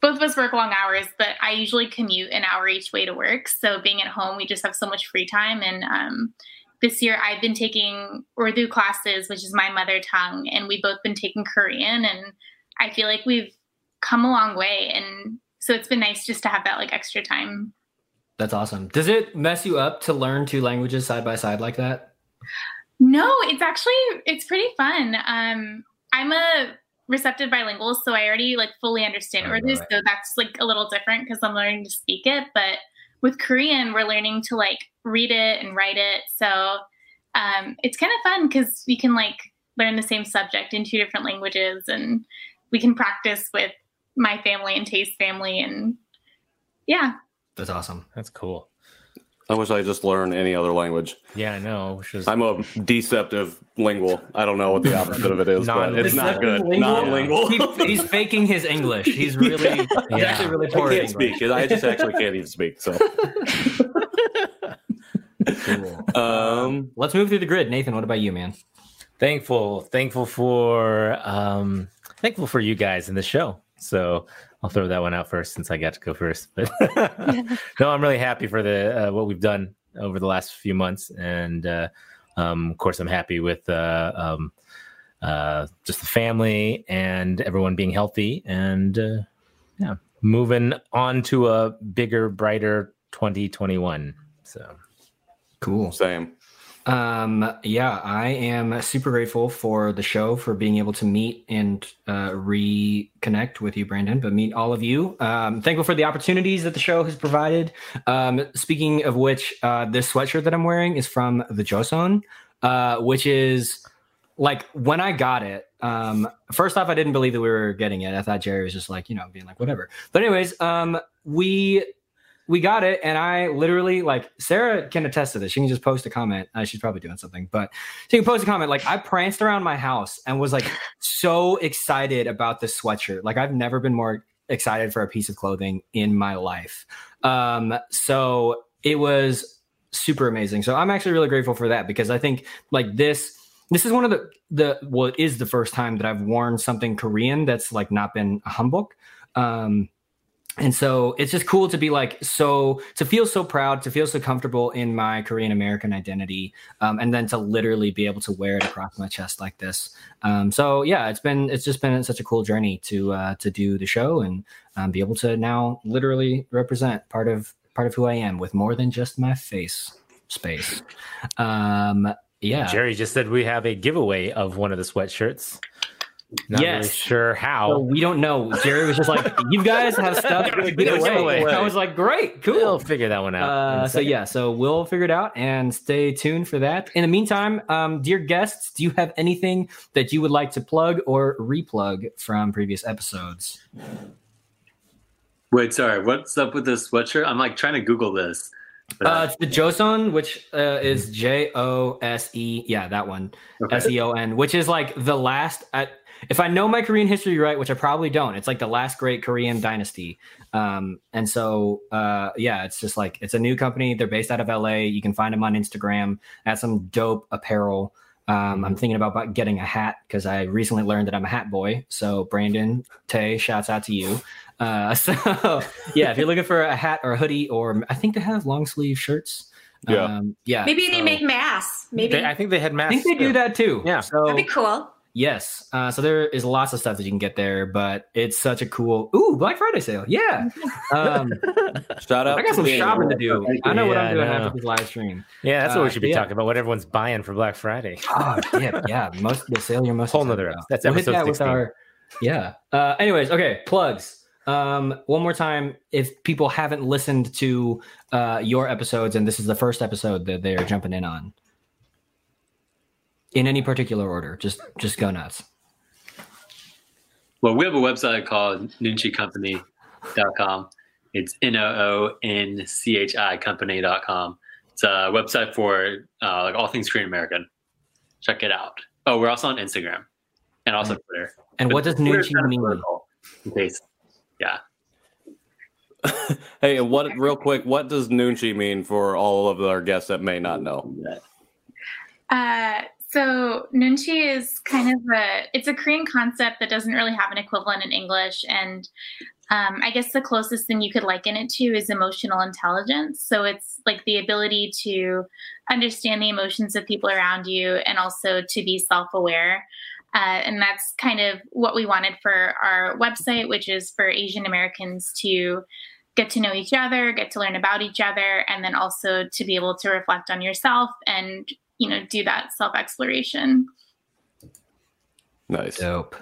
[SPEAKER 4] both of us work long hours, but I usually commute an hour each way to work. So being at home, we just have so much free time. And um, this year, I've been taking Urdu classes, which is my mother tongue, and we've both been taking Korean. And I feel like we've come a long way. And so it's been nice just to have that like extra time.
[SPEAKER 1] That's awesome. Does it mess you up to learn two languages side by side like that?
[SPEAKER 4] No, it's actually it's pretty fun. Um, I'm a receptive bilingual, so I already like fully understand
[SPEAKER 1] Right,
[SPEAKER 4] Urdu,
[SPEAKER 1] right.
[SPEAKER 4] so that's like a little different because I'm learning to speak it. But with Korean, we're learning to like read it and write it, so um, it's kind of fun because we can like learn the same subject in two different languages, and we can practice with my family and Tay's family, and yeah,
[SPEAKER 1] That's awesome.
[SPEAKER 2] that's cool.
[SPEAKER 3] I wish I just learned any other language.
[SPEAKER 2] Yeah, I know. Is
[SPEAKER 3] I'm a deceptive lingual. I don't know what the opposite of it is, but it's not good. Non-lingual.
[SPEAKER 1] He- he's faking his English. He's really, he's
[SPEAKER 2] Yeah.
[SPEAKER 1] actually really
[SPEAKER 3] I
[SPEAKER 1] poor at
[SPEAKER 3] can't
[SPEAKER 1] English.
[SPEAKER 3] speak. I just actually can't even speak. So,
[SPEAKER 1] Cool.
[SPEAKER 3] um,
[SPEAKER 1] Let's move through the grid. Nathan, what about you, man?
[SPEAKER 2] thankful, thankful for um thankful for you guys in the show. So I'll throw that one out first since I got to go first. But no, I'm really happy for the uh, what we've done over the last few months, and uh, um, of course, I'm happy with uh, um, uh, just the family and everyone being healthy, and uh, yeah, moving on to a bigger, brighter 2021. So
[SPEAKER 1] Cool.
[SPEAKER 3] same.
[SPEAKER 1] Um, yeah, I am super grateful for the show for being able to meet and uh, reconnect with you, Brandon, but meet all of you. Um, thankful for the opportunities that the show has provided. Um, speaking of which, uh, this sweatshirt that I'm wearing is from the Joseon, uh, which is like when I got it. Um, first off, I didn't believe that we were getting it. I thought Jerry was just like, you know, being like, whatever. But anyways, um, we we got it and i literally like sarah can attest to this. She can just post a comment. Uh, she's probably doing something but she can post a comment. Like i pranced around my house and was like so excited about this sweatshirt. Like i've never been more excited for a piece of clothing in my life. Um so it was super amazing. So i'm actually really grateful for that because i think like this this is one of the the well it is the first time that i've worn something korean that's like not been a hanbok um and so it's just cool to be like so to feel so proud to feel so comfortable in my korean american identity um, and then to literally be able to wear it across my chest like this. Um, so yeah it's been it's just been such a cool journey to uh, to do the show and um, be able to now literally represent part of part of who i am with more than just my face space. Um yeah.
[SPEAKER 2] Jerry just said we have a giveaway of one of the sweatshirts. Not really
[SPEAKER 1] Yes.
[SPEAKER 2] sure
[SPEAKER 1] So
[SPEAKER 2] how.
[SPEAKER 1] we don't know. Jerry was just like, "You guys have stuff to give
[SPEAKER 2] Give
[SPEAKER 1] away."
[SPEAKER 2] away.
[SPEAKER 1] I was like, "Great, cool."
[SPEAKER 2] We'll figure that one out.
[SPEAKER 1] Uh, so yeah, so we'll figure it out and stay tuned for that. In the meantime, um, dear guests, do you have anything that you would like to plug or replug from previous episodes?
[SPEAKER 7] Wait, sorry. What's up with this sweatshirt? I'm like trying to Google this. but
[SPEAKER 1] Uh, it's the Joseon, which uh, is J O S E. Yeah, that one. S E O N, which is like the last. I, if I know my Korean history right, which I probably don't, it's like the last great Korean dynasty. Um, and so, uh, yeah, it's just like it's a new company. They're based out of LA. You can find them on Instagram. That's some dope apparel. Um, I'm thinking about getting a hat because I recently learned that I'm a hat boy. So, Brandon Tay, shouts out to you. Uh, so, yeah, if you're looking for a hat or a hoodie, or I think they have long sleeve shirts.
[SPEAKER 3] Yeah.
[SPEAKER 1] Um, yeah.
[SPEAKER 6] Maybe they
[SPEAKER 1] so-
[SPEAKER 6] make masks. Maybe
[SPEAKER 2] They- I think they had masks.
[SPEAKER 1] I think they do
[SPEAKER 2] too.
[SPEAKER 1] that too.
[SPEAKER 2] Yeah.
[SPEAKER 1] So
[SPEAKER 6] that'd be cool.
[SPEAKER 1] Yes. Uh, so there is lots of stuff that you can get there, but it's such a cool. Ooh, Black Friday sale. Yeah. Um,
[SPEAKER 3] Shout out.
[SPEAKER 1] I got some
[SPEAKER 3] Daniel.
[SPEAKER 1] shopping to do. I know what I'm
[SPEAKER 2] I
[SPEAKER 1] doing
[SPEAKER 2] know.
[SPEAKER 1] after this live stream.
[SPEAKER 2] Yeah, that's what
[SPEAKER 1] Uh,
[SPEAKER 2] we should be
[SPEAKER 1] yeah.
[SPEAKER 2] talking about. What everyone's buying for Black Friday.
[SPEAKER 1] Oh yeah, yeah. Most the sale you're most
[SPEAKER 2] Whole
[SPEAKER 1] excited
[SPEAKER 2] nother-
[SPEAKER 1] about.
[SPEAKER 2] that's
[SPEAKER 1] We'll
[SPEAKER 2] episode
[SPEAKER 1] that with
[SPEAKER 2] 16.
[SPEAKER 1] our. Yeah. Uh, anyways, okay. Plugs. Um, one more time, if people haven't listened to uh, your episodes, and this is the first episode that they're jumping in on, in any particular order, just just go nuts.
[SPEAKER 7] Well, we have a website called nunchicompany.com. It's N O O N C H I company.com. It's a website for uh, like all things Korean American. Check it out. Oh, we're also on Instagram and also Twitter.
[SPEAKER 1] And what does
[SPEAKER 7] Twitter's
[SPEAKER 1] Nunchi
[SPEAKER 7] kind of
[SPEAKER 1] mean?
[SPEAKER 7] political, In case, yeah.
[SPEAKER 3] Hey, what real quick? What does Nunchi mean for all of our guests that may not know?
[SPEAKER 4] Uh, so nunchi is kind of a it's a Korean concept that doesn't really have an equivalent in English, and um, I guess the closest thing you could liken it to is emotional intelligence. So it's like the ability to understand the emotions of people around you, and also to be self-aware. Uh, and that's kind of what we wanted for our website, which is for Asian Americans to get to know each other, get to learn about each other, and then also to be able to reflect on yourself and you know do that self exploration.
[SPEAKER 3] Nice.
[SPEAKER 1] Dope.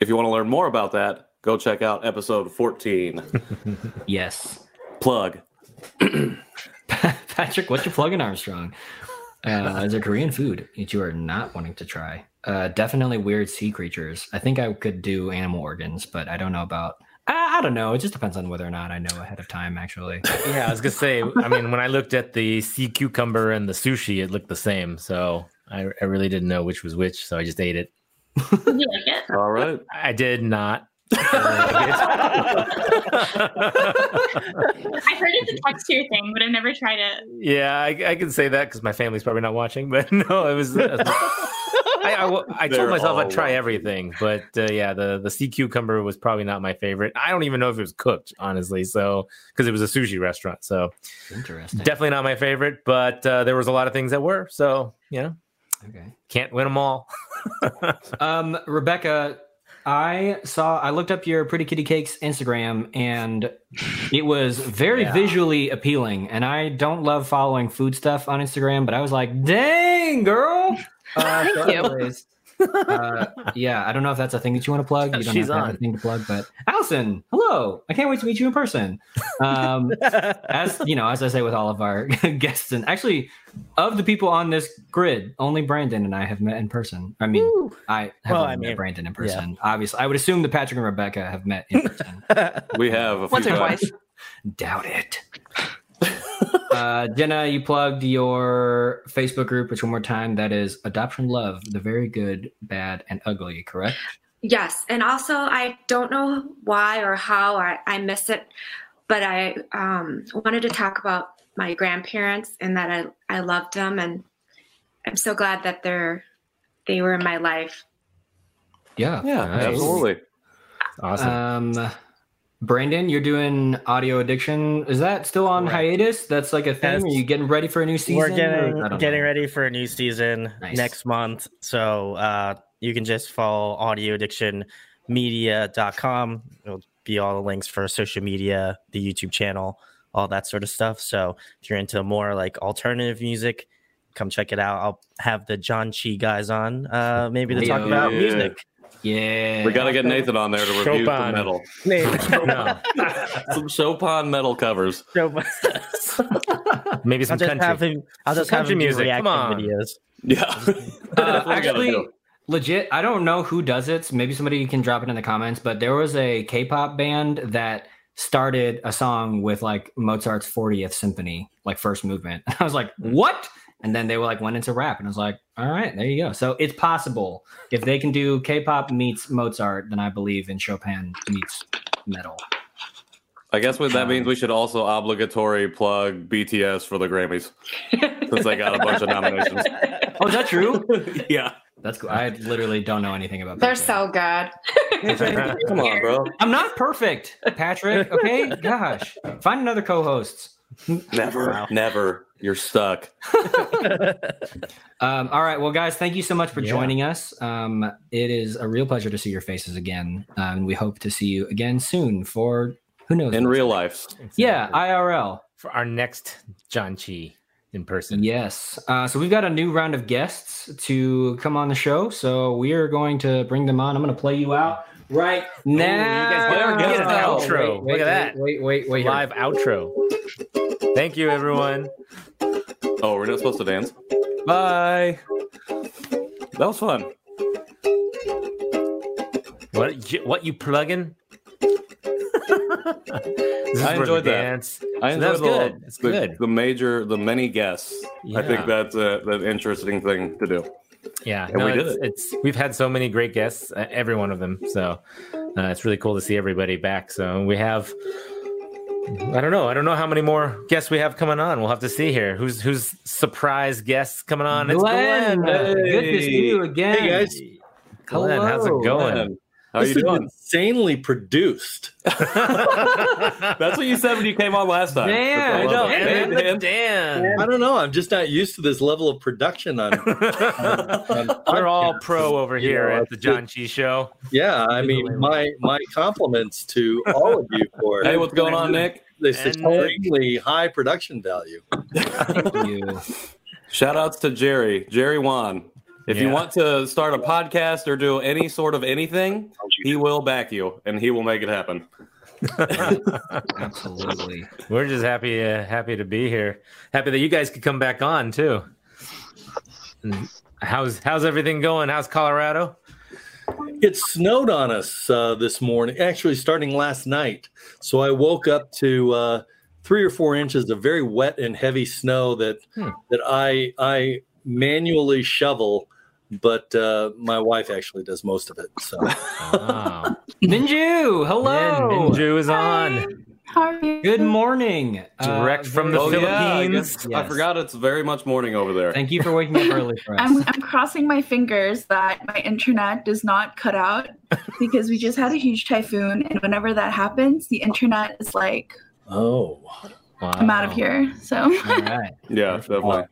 [SPEAKER 3] If you want to learn more about that, go check out episode 14.
[SPEAKER 1] Yes.
[SPEAKER 3] Plug.
[SPEAKER 1] Patrick, what's your plug in Armstrong? Uh, is there Korean food that you are not wanting to try? Uh, definitely weird sea creatures. I think I could do animal organs, but I don't know about. I, I don't know. It just depends on whether or not I know ahead of time. Actually,
[SPEAKER 2] Yeah, I was gonna say. I mean, when I looked at the sea cucumber and the sushi, it looked the same. So I, I really didn't know which was which. So I just ate it.
[SPEAKER 4] You like it?
[SPEAKER 3] All right.
[SPEAKER 2] I did not.
[SPEAKER 4] I've heard it's a texture thing, but I've never tried it.
[SPEAKER 2] yeah, I, I can say that because my family's probably not watching. But no, it was. Uh, I, I, I told myself I'd try
[SPEAKER 3] watching.
[SPEAKER 2] everything, but uh, yeah, the the sea cucumber was probably not my favorite. I don't even know if it was cooked, honestly. So because it was a sushi restaurant, so
[SPEAKER 1] interesting.
[SPEAKER 2] definitely not my favorite. But uh, there was a lot of things that were. So you know,
[SPEAKER 1] okay.
[SPEAKER 2] can't win them all.
[SPEAKER 1] Um, Rebecca, I saw. I looked up your Pretty Kitty Cakes Instagram, and it was very
[SPEAKER 2] Yeah.
[SPEAKER 1] visually appealing. And I don't love following food stuff on Instagram, but I was like, "Dang, girl!" Uh, so
[SPEAKER 8] Thank you.
[SPEAKER 1] anyways, uh, yeah, I don't know if that's a thing that you want to plug. You don't
[SPEAKER 2] She's
[SPEAKER 1] have to
[SPEAKER 2] on.
[SPEAKER 1] a thing to plug, but Allison, hello! I can't wait to meet you in person. Um, as you know, as I say with all of our guests, and actually, of the people on this grid, only Brandon and I have met in person. I mean, I have
[SPEAKER 5] Well,
[SPEAKER 1] only
[SPEAKER 5] I
[SPEAKER 1] met
[SPEAKER 5] mean,
[SPEAKER 1] Brandon in person. Obviously, I would assume that Patrick and Rebecca have met in person.
[SPEAKER 3] We have a few
[SPEAKER 8] Once or twice.
[SPEAKER 1] Doubt it. uh, Jenna, you plugged your Facebook group, which one more time, that is Adoption Love, the very good, bad, and ugly, correct?
[SPEAKER 6] Yes, and also I don't know why or how I, I miss it, but I um, wanted to talk about my grandparents and that I I loved them, and I'm so glad that they're they were in my life.
[SPEAKER 1] Yeah.
[SPEAKER 3] Yeah,
[SPEAKER 1] nice.
[SPEAKER 3] absolutely.
[SPEAKER 2] Awesome.
[SPEAKER 1] Um, Brandon, you're doing Audio Addiction. Is that still on
[SPEAKER 5] Correct.
[SPEAKER 1] hiatus? That's like a thing.
[SPEAKER 5] Yes.
[SPEAKER 1] Are you getting ready for a new season?
[SPEAKER 5] We're getting getting
[SPEAKER 1] know.
[SPEAKER 5] ready for a new season
[SPEAKER 1] Nice.
[SPEAKER 5] next month. So uh, you can just follow audioaddictionmedia.com. It'll be all the links for social media, the YouTube channel, all that sort of stuff. So if you're into more like alternative music, come check it out. I'll have the Janchi guys on, uh, maybe to talk about music.
[SPEAKER 1] Yeah.
[SPEAKER 3] We got to get Nathan on there to review
[SPEAKER 2] Chopin.
[SPEAKER 3] some metal.
[SPEAKER 2] no,
[SPEAKER 3] Some Chopin metal covers. Chopin.
[SPEAKER 2] maybe
[SPEAKER 5] I'll
[SPEAKER 2] some
[SPEAKER 5] just
[SPEAKER 2] country.
[SPEAKER 5] have him. I'll just have
[SPEAKER 2] country
[SPEAKER 5] him
[SPEAKER 2] music,
[SPEAKER 5] reaction
[SPEAKER 2] come on.
[SPEAKER 5] videos.
[SPEAKER 3] Yeah.
[SPEAKER 1] Uh,
[SPEAKER 3] That's what we gotta
[SPEAKER 1] actually, legit, I don't know who does it. Maybe somebody can drop it in the comments. But there was a K-pop band that started a song with like Mozart's 40th Symphony, like first movement. I was like, what? And then they were like went into rap, and I was like, all right, there you go. So it's possible if they can do K-pop meets Mozart, then I believe in Chopin meets metal.
[SPEAKER 3] I guess what that means we should also obligatory plug BTS for the Grammys since they got a bunch of nominations.
[SPEAKER 1] Oh, is that true?
[SPEAKER 3] yeah.
[SPEAKER 1] That's cool. I literally don't know anything about.
[SPEAKER 6] They're
[SPEAKER 1] BTS.
[SPEAKER 6] so good.
[SPEAKER 3] Come on, bro.
[SPEAKER 1] I'm not perfect, Patrick. Okay, gosh, find another co-hosts.
[SPEAKER 3] Never, never. You're stuck.
[SPEAKER 1] Um, all right, well, guys, thank you so much for
[SPEAKER 2] Yeah.
[SPEAKER 1] joining us. Um, it is a real pleasure to see your faces again, um, we hope to see you again soon for who knows.
[SPEAKER 3] In real life.
[SPEAKER 1] yeah, IRL.
[SPEAKER 2] for our next Janchi in person.
[SPEAKER 1] Yes. Uh, so we've got a new round of guests to come on the show. So we are going to bring them on. I'm going to play you out right now.
[SPEAKER 2] you guys better get an outro.
[SPEAKER 1] Wait,
[SPEAKER 2] Look at that.
[SPEAKER 1] Wait, wait, wait. wait here.
[SPEAKER 2] Live outro. Thank you, everyone.
[SPEAKER 3] Oh, we're not supposed to dance? Bye. That was fun.
[SPEAKER 2] What? you- What you plugging?
[SPEAKER 3] I enjoyed
[SPEAKER 2] the
[SPEAKER 3] that.
[SPEAKER 2] Dance.
[SPEAKER 3] I
[SPEAKER 2] So that was
[SPEAKER 3] the,
[SPEAKER 2] good. It's
[SPEAKER 3] the,
[SPEAKER 2] good.
[SPEAKER 3] the major, the many guests. I think that's a, an interesting thing to do.
[SPEAKER 2] Yeah,
[SPEAKER 3] And we did
[SPEAKER 2] it's, it's we've had so many great guests, uh, every one of them. So uh, it's really cool to see everybody back. So we have, I don't know, I don't know how many more guests we have coming on. We'll have to see here. Who's who's surprise guests coming on? It's
[SPEAKER 1] Glenn,
[SPEAKER 2] Glenn.
[SPEAKER 1] good to see you again.
[SPEAKER 9] Hey, guys.
[SPEAKER 2] Glenn, how's it
[SPEAKER 1] Hello.
[SPEAKER 2] going?
[SPEAKER 3] Man, how
[SPEAKER 9] this
[SPEAKER 3] you
[SPEAKER 9] is
[SPEAKER 3] doing?
[SPEAKER 9] insanely produced.
[SPEAKER 3] That's what you said when you came on last time.
[SPEAKER 1] Dan,
[SPEAKER 3] I
[SPEAKER 1] I know,
[SPEAKER 3] it.
[SPEAKER 2] and
[SPEAKER 3] Dan, Dan.
[SPEAKER 2] Dan.
[SPEAKER 9] I don't know. I'm just not used to this level of production on. on
[SPEAKER 2] We're all pro over
[SPEAKER 9] You
[SPEAKER 2] here
[SPEAKER 9] know,
[SPEAKER 2] at the Janchi Show.
[SPEAKER 9] Yeah, I mean, my my compliments to all of you for
[SPEAKER 3] Hey, what's going on, Nick?
[SPEAKER 9] this
[SPEAKER 2] And
[SPEAKER 9] extremely high production value.
[SPEAKER 1] Thank you.
[SPEAKER 3] Shout outs to Jerry, Jerry Wan. If you want to start a podcast or do any sort of anything, he will back you and he will make it happen.
[SPEAKER 1] Absolutely.
[SPEAKER 2] We're just happy uh, happy to be here. Happy that you guys could come back on too. How's how's everything going? How's Colorado?
[SPEAKER 9] It snowed on us uh, this morning, actually starting last night. So I woke up to uh, three or four inches of very wet and heavy snow that
[SPEAKER 2] Hmm.
[SPEAKER 9] that I I manually shovel, but uh, my wife actually does most of it. So
[SPEAKER 2] Wow.
[SPEAKER 1] Minju, hello.
[SPEAKER 2] And Minju is on.
[SPEAKER 4] How are you?
[SPEAKER 1] Good morning.
[SPEAKER 2] Direct from the
[SPEAKER 3] Oh,
[SPEAKER 1] very-
[SPEAKER 3] yeah, I,
[SPEAKER 2] Philippines.
[SPEAKER 3] guess- I forgot it's very much morning over there.
[SPEAKER 1] Thank you for waking up early for us.
[SPEAKER 10] I'm, I'm crossing my fingers that my internet does not cut out because we just had a huge typhoon. And whenever that happens, the internet is like,
[SPEAKER 9] oh,
[SPEAKER 10] I'm out of here. So
[SPEAKER 1] All right.
[SPEAKER 3] Yeah, definitely.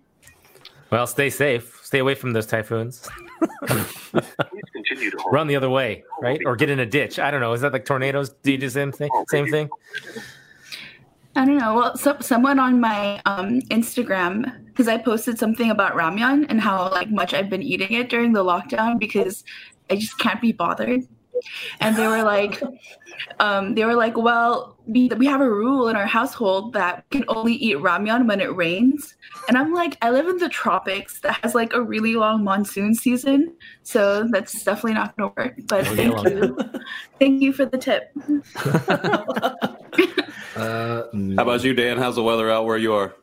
[SPEAKER 2] Well, stay safe. Stay away from those typhoons. Run the other way, right? Or get in a ditch. I don't know. Is that like tornadoes? Do you do the same thing? Same thing?
[SPEAKER 10] I don't know. Well, so, someone on my um, Instagram, because I posted something about ramyun and how like much I've been eating it during the lockdown because I just can't be bothered. And they were like, um, they were like, well, we, we have a rule in our household that we can only eat ramyun when it rains. And I'm like, I live in the tropics that has like a really long monsoon season, so that's definitely not going to work. But
[SPEAKER 2] Oh,
[SPEAKER 10] thank
[SPEAKER 2] yeah.
[SPEAKER 10] you, thank you for the tip.
[SPEAKER 1] Uh,
[SPEAKER 3] How about you, Dan? How's the weather out where you are?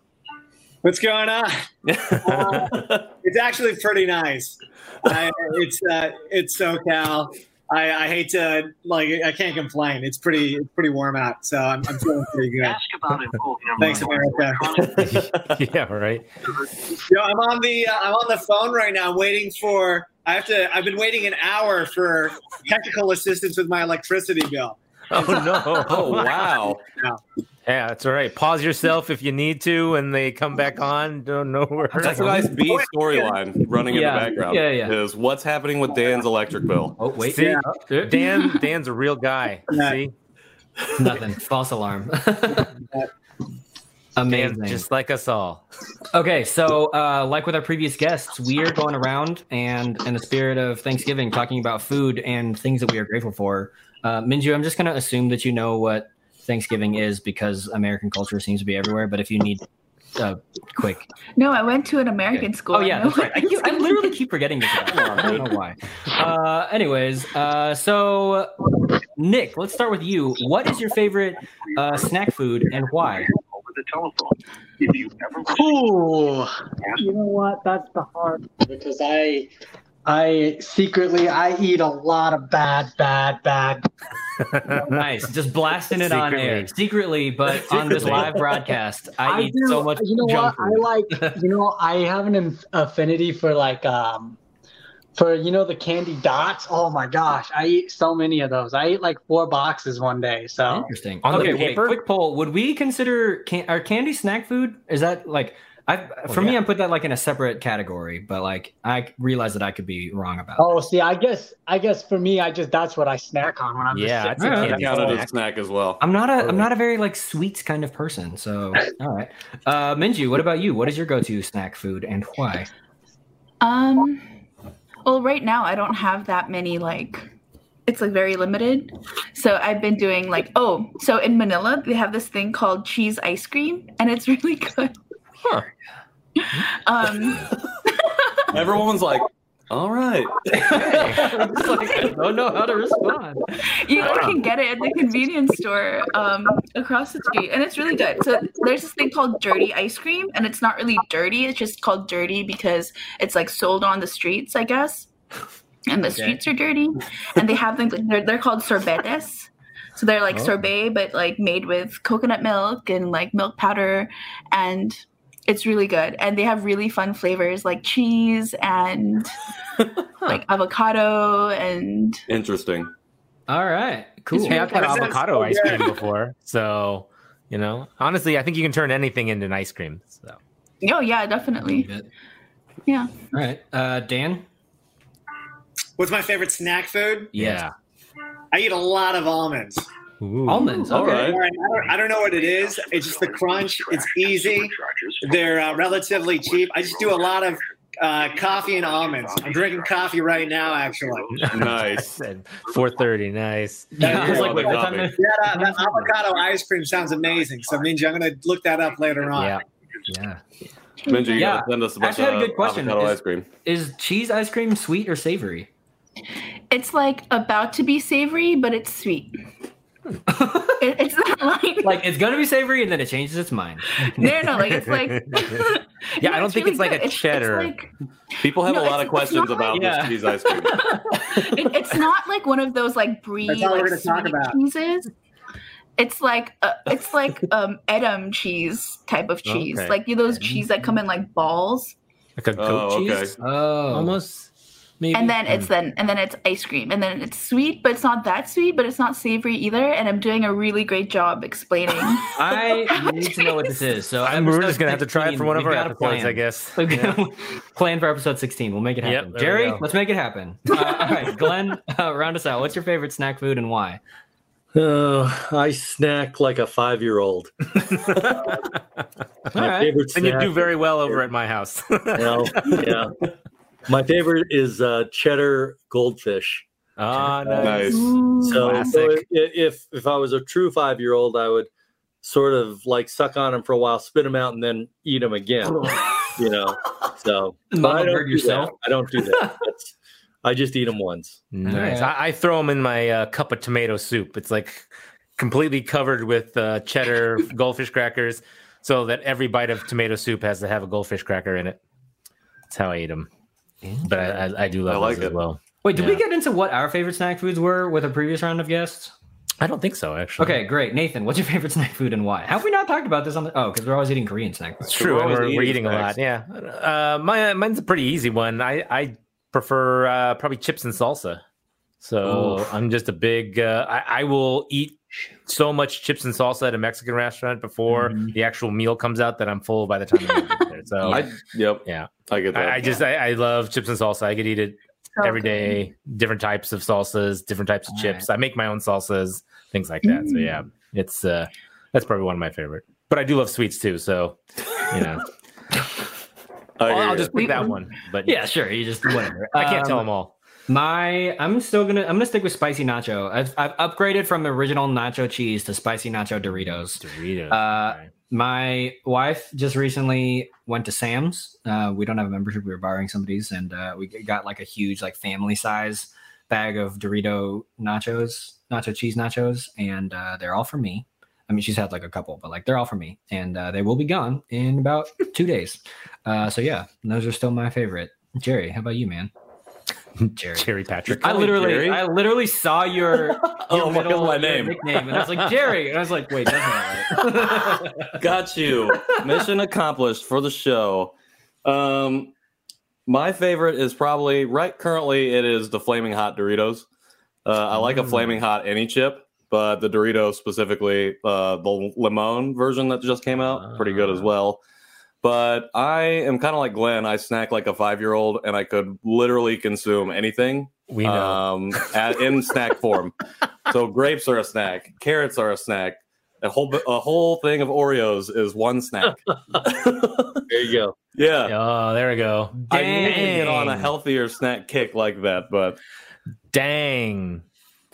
[SPEAKER 11] What's going on? Uh, it's actually pretty nice. I, it's uh, it's SoCal. I, I hate to like I can't complain. It's pretty it's pretty warm out, so I'm, I'm feeling pretty good. Ask about it. Thanks, America.
[SPEAKER 2] yeah, right.
[SPEAKER 11] Yo, I'm on the uh, I'm on the phone right now, I'm waiting for. I have to. I've been waiting an hour for technical assistance with my electricity bill.
[SPEAKER 2] Oh no!
[SPEAKER 3] Oh, wow.
[SPEAKER 2] Yeah, that's all right. Pause yourself if you need to, and they come back on. Don't know where.
[SPEAKER 3] That's a nice B storyline running in the background.
[SPEAKER 1] yeah, yeah.
[SPEAKER 3] Is what's happening with Dan's electric bill?
[SPEAKER 1] Oh wait,
[SPEAKER 2] See,
[SPEAKER 1] Uh,
[SPEAKER 2] Dan. Dan's a real guy.
[SPEAKER 11] Yeah.
[SPEAKER 2] See,
[SPEAKER 1] nothing. False alarm. Amazing.
[SPEAKER 2] Fans just like us all.
[SPEAKER 1] Okay, so uh, like with our previous guests, we are going around and in the spirit of Thanksgiving, talking about food and things that we are grateful for. Uh, Minju, I'm just going to assume that you know what Thanksgiving is because American culture seems to be everywhere. But if you need uh, quick,
[SPEAKER 10] No, I went to an American school.
[SPEAKER 1] oh yeah,
[SPEAKER 10] I
[SPEAKER 1] that's right. I, keep, I literally keep forgetting this. I don't know why. Uh, anyways, uh, so Nick, let's start with you. What is your favorite uh, snack food and why?
[SPEAKER 12] Ooh, you know what? That's the hard because I, I secretly I eat a lot of bad, bad, bad.
[SPEAKER 1] nice, just blasting it on air secretly, but on this live broadcast, I, eat
[SPEAKER 12] do-
[SPEAKER 1] so much
[SPEAKER 12] You know
[SPEAKER 1] junk
[SPEAKER 12] what?
[SPEAKER 1] food.
[SPEAKER 12] I like. You know, I have an inf- affinity for like um, for you know the candy dots. Oh my gosh, I eat so many of those. I ate like four boxes one day. So
[SPEAKER 1] Interesting. okay, wait. Quick poll: Would we consider can- are candy snack food? Is that like I? For me,
[SPEAKER 12] yeah.
[SPEAKER 1] I put that like in a separate category, but like I realize that I could be wrong about.
[SPEAKER 12] Oh, see, I guess I guess for me, I just that's what I snack on when I'm
[SPEAKER 1] Yeah,
[SPEAKER 12] just sitting
[SPEAKER 1] I'd say
[SPEAKER 12] there.
[SPEAKER 1] candy snack.
[SPEAKER 3] as snack as well.
[SPEAKER 1] I'm not a I'm not a very like sweets kind of person. So all right, uh, Minju, what about you? What is your go-to snack food and why?
[SPEAKER 10] Um, well, right now I don't have that many like. It's like very limited. So I've been doing like oh, so in Manila they have this thing called cheese ice cream, and it's really good. Um,
[SPEAKER 3] Everyone's like, all right.
[SPEAKER 1] I don't know how to respond.
[SPEAKER 10] you like, can get it at the convenience store um, across the street, and it's really good. So there's this thing called dirty ice cream, and it's not really dirty. It's just called dirty because it's like sold on the streets, I guess. And the
[SPEAKER 13] Okay.
[SPEAKER 10] streets are dirty, and they have things like they're, they're called sorbetes. So they're like
[SPEAKER 13] Oh.
[SPEAKER 10] sorbet, but like made with coconut milk and like milk powder, and it's really good. And they have really fun flavors like cheese and like avocado and
[SPEAKER 3] Interesting.
[SPEAKER 1] All right,
[SPEAKER 2] Cool.
[SPEAKER 10] It's
[SPEAKER 2] Hey, I've had
[SPEAKER 10] really good.
[SPEAKER 2] avocado ice cream before, so you know, honestly, I think you can turn anything into an ice cream. So
[SPEAKER 10] oh yeah, definitely. Yeah.
[SPEAKER 1] All right, uh, Dan.
[SPEAKER 11] What's my favorite snack food?
[SPEAKER 1] Yeah.
[SPEAKER 11] I eat a lot of almonds.
[SPEAKER 1] Almonds, okay.
[SPEAKER 11] I don't, I don't know what it is. It's just the crunch. It's easy. They're uh, relatively cheap. I just do a lot of uh, coffee and almonds. I'm drinking coffee right now, actually.
[SPEAKER 3] Nice.
[SPEAKER 2] Four thirty, nice.
[SPEAKER 11] Yeah,
[SPEAKER 1] I was like, wait, what time
[SPEAKER 11] that, that avocado ice cream sounds amazing. So, Minji, I'm going to look that up later on.
[SPEAKER 1] Yeah. Yeah.
[SPEAKER 3] Minji, you
[SPEAKER 1] Yeah.
[SPEAKER 3] gotta send us a bunch
[SPEAKER 1] Actually, I had a
[SPEAKER 3] of
[SPEAKER 1] good question.
[SPEAKER 3] avocado
[SPEAKER 1] Is-
[SPEAKER 3] ice cream.
[SPEAKER 1] Is cheese ice cream sweet or savory?
[SPEAKER 10] It's like about to be savory, but it's sweet. It- it's not like
[SPEAKER 1] Like it's gonna be savory and then it changes its mind.
[SPEAKER 10] no, no, like it's like
[SPEAKER 2] yeah, I don't think it's like
[SPEAKER 10] good.
[SPEAKER 2] a
[SPEAKER 10] It's- it's
[SPEAKER 2] cheddar.
[SPEAKER 10] like-
[SPEAKER 3] People have
[SPEAKER 10] No,
[SPEAKER 3] a lot of questions
[SPEAKER 10] not
[SPEAKER 3] about
[SPEAKER 10] like-
[SPEAKER 3] this cheese ice cream.
[SPEAKER 10] it, it's not like one of those like brie
[SPEAKER 11] That's all we're
[SPEAKER 10] like sweet cheeses. It's like uh, it's like um Edam cheese type of cheese,
[SPEAKER 2] Okay.
[SPEAKER 10] like you know, those cheese that come in like balls,
[SPEAKER 2] Like a goat
[SPEAKER 3] Oh, okay.
[SPEAKER 2] cheese?
[SPEAKER 1] Oh,
[SPEAKER 2] Almost. Maybe.
[SPEAKER 10] and then it's then and then it's ice cream, and then it's sweet, but it's not that sweet, but it's not savory either. And I'm doing a really great job explaining.
[SPEAKER 1] I need to know what this is. So
[SPEAKER 2] I'm- we're just gonna have to try it
[SPEAKER 1] 16,
[SPEAKER 2] for one of
[SPEAKER 1] we've
[SPEAKER 2] our
[SPEAKER 1] got a
[SPEAKER 2] episodes,
[SPEAKER 1] plan.
[SPEAKER 2] I guess.
[SPEAKER 1] We've got a plan for episode 16. We'll make it happen.
[SPEAKER 2] there we
[SPEAKER 1] Jerry, let's make it happen. Uh, all right, Glenn, uh, round us out. What's your favorite snack food and why?
[SPEAKER 9] Uh, I snack like a five year old. My
[SPEAKER 2] right.
[SPEAKER 9] favorite
[SPEAKER 2] And you
[SPEAKER 9] snack
[SPEAKER 2] do very well over at my house.
[SPEAKER 9] Well, yeah. My favorite is uh, cheddar goldfish.
[SPEAKER 2] Ah,
[SPEAKER 3] Nice.
[SPEAKER 9] So, so if if I was a true five year old, I would sort of like suck on them for a while, spit them out, and then eat them again. you know. So but I don't
[SPEAKER 1] bird
[SPEAKER 9] do
[SPEAKER 1] yourself.
[SPEAKER 9] that. I don't do that. That's, I just eat them once.
[SPEAKER 2] Nice. I, I throw them in my uh, cup of tomato soup. It's like completely covered with uh, cheddar goldfish crackers, so that every bite of tomato soup has to have a goldfish cracker in it. That's how I eat them. But I, I, I do love
[SPEAKER 3] I like
[SPEAKER 2] those as
[SPEAKER 3] it.
[SPEAKER 2] well.
[SPEAKER 1] Wait, did we get into what our favorite snack foods were with a previous round of guests?
[SPEAKER 2] I don't think so, actually.
[SPEAKER 1] Okay, great. Nathan, what's your favorite snack food and why? Have we not talked about this on the? Oh, because we're always eating Korean snack foods.
[SPEAKER 2] It's true. and
[SPEAKER 3] always
[SPEAKER 2] We're, we're
[SPEAKER 3] eating
[SPEAKER 2] eating a lot. Yeah. Uh, my, mine's a pretty easy one. I, I prefer uh, probably chips and salsa. So
[SPEAKER 1] Oof.
[SPEAKER 2] I'm just a big. Uh, I, I will eat so much chips and salsa at a Mexican restaurant before
[SPEAKER 1] Mhm.
[SPEAKER 2] the actual meal comes out that I'm full by the time I get there. So
[SPEAKER 3] I, yep.
[SPEAKER 2] yeah,
[SPEAKER 3] I get that.
[SPEAKER 2] I, I just I, I love chips and salsa. I could eat it
[SPEAKER 10] So
[SPEAKER 2] every
[SPEAKER 10] good.
[SPEAKER 2] day. Different types of salsas, different types of
[SPEAKER 1] All
[SPEAKER 2] chips. I make my own salsas, things like that. So yeah, it's uh, that's probably one of my favorite. but I do love sweets too. So, you know,
[SPEAKER 3] I
[SPEAKER 2] I'll, I'll just pick that one. But
[SPEAKER 1] Yeah, sure. You just whatever.
[SPEAKER 2] I can't tell
[SPEAKER 1] Um,
[SPEAKER 2] them all.
[SPEAKER 1] My, I'm still gonna, I'm gonna stick with spicy nacho. I've, I've upgraded from original nacho cheese to spicy nacho Doritos.
[SPEAKER 2] Doritos.
[SPEAKER 1] Uh,
[SPEAKER 2] okay.
[SPEAKER 1] My wife just recently went to Sam's. Uh, we don't have a membership. We were borrowing somebody's, and uh, we got like a huge, like family size bag of Dorito nachos, nacho cheese nachos, and uh, they're all for me. I mean, she's had like a couple, but like they're all for me, and uh, they will be gone in about two days. Uh, so yeah, those are still my favorite. Jerry, how about you, man? Jerry.
[SPEAKER 2] Cherry Patrick.
[SPEAKER 1] I literally,
[SPEAKER 3] Jerry?
[SPEAKER 1] I literally saw your, your
[SPEAKER 3] Oh,
[SPEAKER 1] middle
[SPEAKER 3] my
[SPEAKER 1] of your
[SPEAKER 3] name?
[SPEAKER 1] nickname, and I was like Jerry, and I was like, wait, that's not right.
[SPEAKER 3] Got you. Mission accomplished for the show. Um, my favorite is probably right currently. It is the flaming hot Doritos. Uh, I like a
[SPEAKER 1] Mm.
[SPEAKER 3] flaming hot any chip, but the Doritos specifically, uh, the lemon version that just came out, pretty good as
[SPEAKER 1] Ah.
[SPEAKER 3] well. But I am kind of like Glenn. I snack like a five year old, and I could literally consume anything
[SPEAKER 2] We know.
[SPEAKER 3] um, at, in snack form. So grapes are a snack, carrots are a snack. A whole a whole thing of Oreos is one snack.
[SPEAKER 9] There you go.
[SPEAKER 3] Yeah,
[SPEAKER 2] oh, there we go.
[SPEAKER 3] I need to get on a healthier snack kick like that, but
[SPEAKER 2] Dang.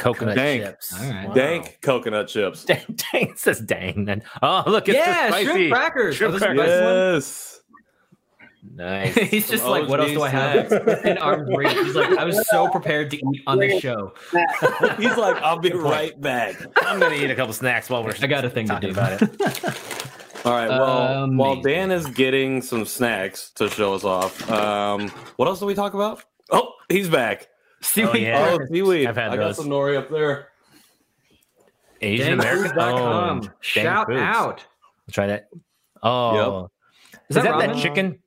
[SPEAKER 2] Coconut
[SPEAKER 3] Dank.
[SPEAKER 2] chips.
[SPEAKER 1] All right.
[SPEAKER 2] Wow.
[SPEAKER 3] dank coconut chips.
[SPEAKER 2] Dang, dang, it says dang. Then oh, look, it's
[SPEAKER 1] yeah,
[SPEAKER 2] the spicy.
[SPEAKER 1] shrimp crackers.
[SPEAKER 2] Shrimp
[SPEAKER 1] Oh,
[SPEAKER 2] crackers.
[SPEAKER 1] spicy?
[SPEAKER 3] Yes.
[SPEAKER 2] Nice.
[SPEAKER 1] He's just
[SPEAKER 3] Some
[SPEAKER 1] like, what else do I have?
[SPEAKER 3] snacks.
[SPEAKER 1] In arm's reach. He's like, I was so prepared to eat on this show.
[SPEAKER 3] He's like, I'll be right back.
[SPEAKER 2] I'm gonna eat a couple snacks while we're
[SPEAKER 1] I got a thing to
[SPEAKER 2] talking
[SPEAKER 1] do.
[SPEAKER 2] about it.
[SPEAKER 3] All right. Well,
[SPEAKER 1] Amazing.
[SPEAKER 3] while Dan is getting some snacks to show us off, um, what else do we talk about? Oh, he's back.
[SPEAKER 1] Seaweed.
[SPEAKER 2] Oh, yeah.
[SPEAKER 3] Oh, seaweed.
[SPEAKER 2] I've had
[SPEAKER 3] I got some nori up there.
[SPEAKER 2] Asian American.
[SPEAKER 1] Dangfoods.com. Shout
[SPEAKER 2] Dang Foods.
[SPEAKER 1] out.
[SPEAKER 2] Try that. Oh,
[SPEAKER 1] Is
[SPEAKER 2] is,
[SPEAKER 1] that
[SPEAKER 2] that that chicken?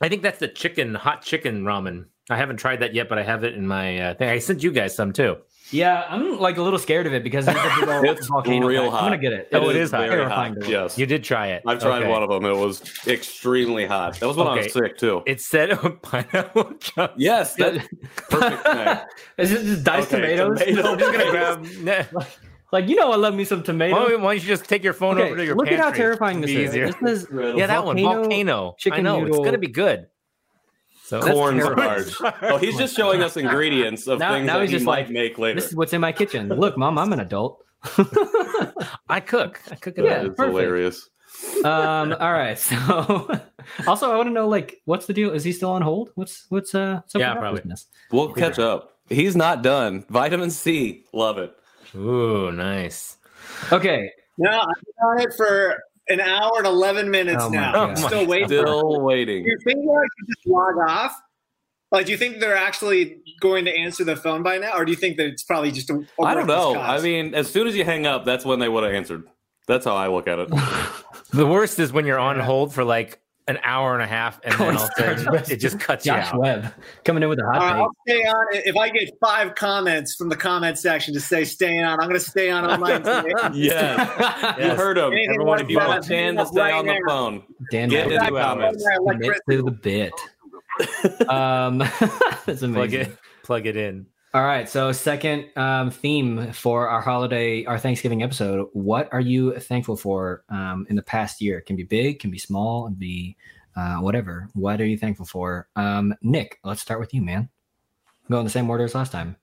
[SPEAKER 2] I think that's the chicken, hot chicken ramen. I haven't tried that yet, but I have it in my uh, thing. I sent you guys some too.
[SPEAKER 1] Yeah, I'm like a little scared of it because it's a big old
[SPEAKER 3] It's
[SPEAKER 1] volcano.
[SPEAKER 3] real hot.
[SPEAKER 1] I'm gonna get it.
[SPEAKER 2] Oh, it is hot.
[SPEAKER 1] Terrifying
[SPEAKER 3] hot. Yes.
[SPEAKER 2] You did try it.
[SPEAKER 3] I've tried
[SPEAKER 2] Okay.
[SPEAKER 3] one of them. It was extremely hot. That was when I was
[SPEAKER 2] Okay.
[SPEAKER 3] sick too.
[SPEAKER 2] It said pineapple chunks.
[SPEAKER 3] Yes, that perfect.
[SPEAKER 1] Is it just diced
[SPEAKER 3] Okay,
[SPEAKER 1] tomatoes?
[SPEAKER 3] tomato
[SPEAKER 2] I'm just gonna grab. Nah.
[SPEAKER 1] like you know, I love me some
[SPEAKER 2] Why,
[SPEAKER 1] tomatoes.
[SPEAKER 2] don't- why don't you just take your phone
[SPEAKER 1] Okay,
[SPEAKER 2] over to your
[SPEAKER 1] look at how terrifying this is.
[SPEAKER 2] easier.
[SPEAKER 1] This is
[SPEAKER 2] Yeah, that one, volcano. I
[SPEAKER 1] chicken
[SPEAKER 2] know it's gonna be good. So
[SPEAKER 1] That's
[SPEAKER 3] Cornstarch. Oh, he's just showing us ingredients of
[SPEAKER 1] Now-
[SPEAKER 3] things
[SPEAKER 1] now
[SPEAKER 3] that
[SPEAKER 1] he's
[SPEAKER 3] he
[SPEAKER 1] just
[SPEAKER 3] might
[SPEAKER 1] like,
[SPEAKER 3] make later.
[SPEAKER 1] This is what's in my kitchen. Look, mom, I'm an adult.
[SPEAKER 2] I cook. I cook it.
[SPEAKER 1] Yeah,
[SPEAKER 3] That is
[SPEAKER 1] perfect.
[SPEAKER 3] hilarious.
[SPEAKER 1] um all right so also i want to know like what's the deal is he still on hold what's what's uh what's
[SPEAKER 2] Yeah, probably.
[SPEAKER 1] business?
[SPEAKER 3] We'll catch up. He's not done. Vitamin C. Love it.
[SPEAKER 2] Ooh, nice.
[SPEAKER 1] okay
[SPEAKER 11] No, I've been on it for an hour and 11 minutes
[SPEAKER 1] Oh
[SPEAKER 11] now.
[SPEAKER 1] God.
[SPEAKER 11] I'm still waiting.
[SPEAKER 3] Still
[SPEAKER 11] Do
[SPEAKER 3] waiting.
[SPEAKER 11] you think I should just log off? Like, do you think they're actually going to answer the phone by now, or do you think that it's probably just a, a
[SPEAKER 3] I don't know.
[SPEAKER 11] cost?
[SPEAKER 3] I mean, as soon as you hang up, that's when they would have answered. That's how I look at it.
[SPEAKER 2] The worst is when you're on hold for like an hour and a half, and then all of a sudden it just cuts you
[SPEAKER 1] josh
[SPEAKER 2] out.
[SPEAKER 1] webb coming in with a hot
[SPEAKER 11] right, I'll stay on. If I get five comments from the comment section to say stay on, I'm going to stay on online today.
[SPEAKER 3] yeah. You heard him.
[SPEAKER 11] Anything
[SPEAKER 3] Everyone, if you want Dan to
[SPEAKER 11] right
[SPEAKER 3] stay on the
[SPEAKER 11] now.
[SPEAKER 3] phone,
[SPEAKER 1] dan
[SPEAKER 3] get
[SPEAKER 1] Webb,
[SPEAKER 3] in the comments.
[SPEAKER 1] commit to the bit um that's amazing
[SPEAKER 2] Plug it, plug it in.
[SPEAKER 1] All right so second um theme for our holiday our thanksgiving episode what are you thankful for um in the past year? It can be big can be small and be uh whatever. What are you thankful for? Um nick let's start with you man. Go in the same order as last time.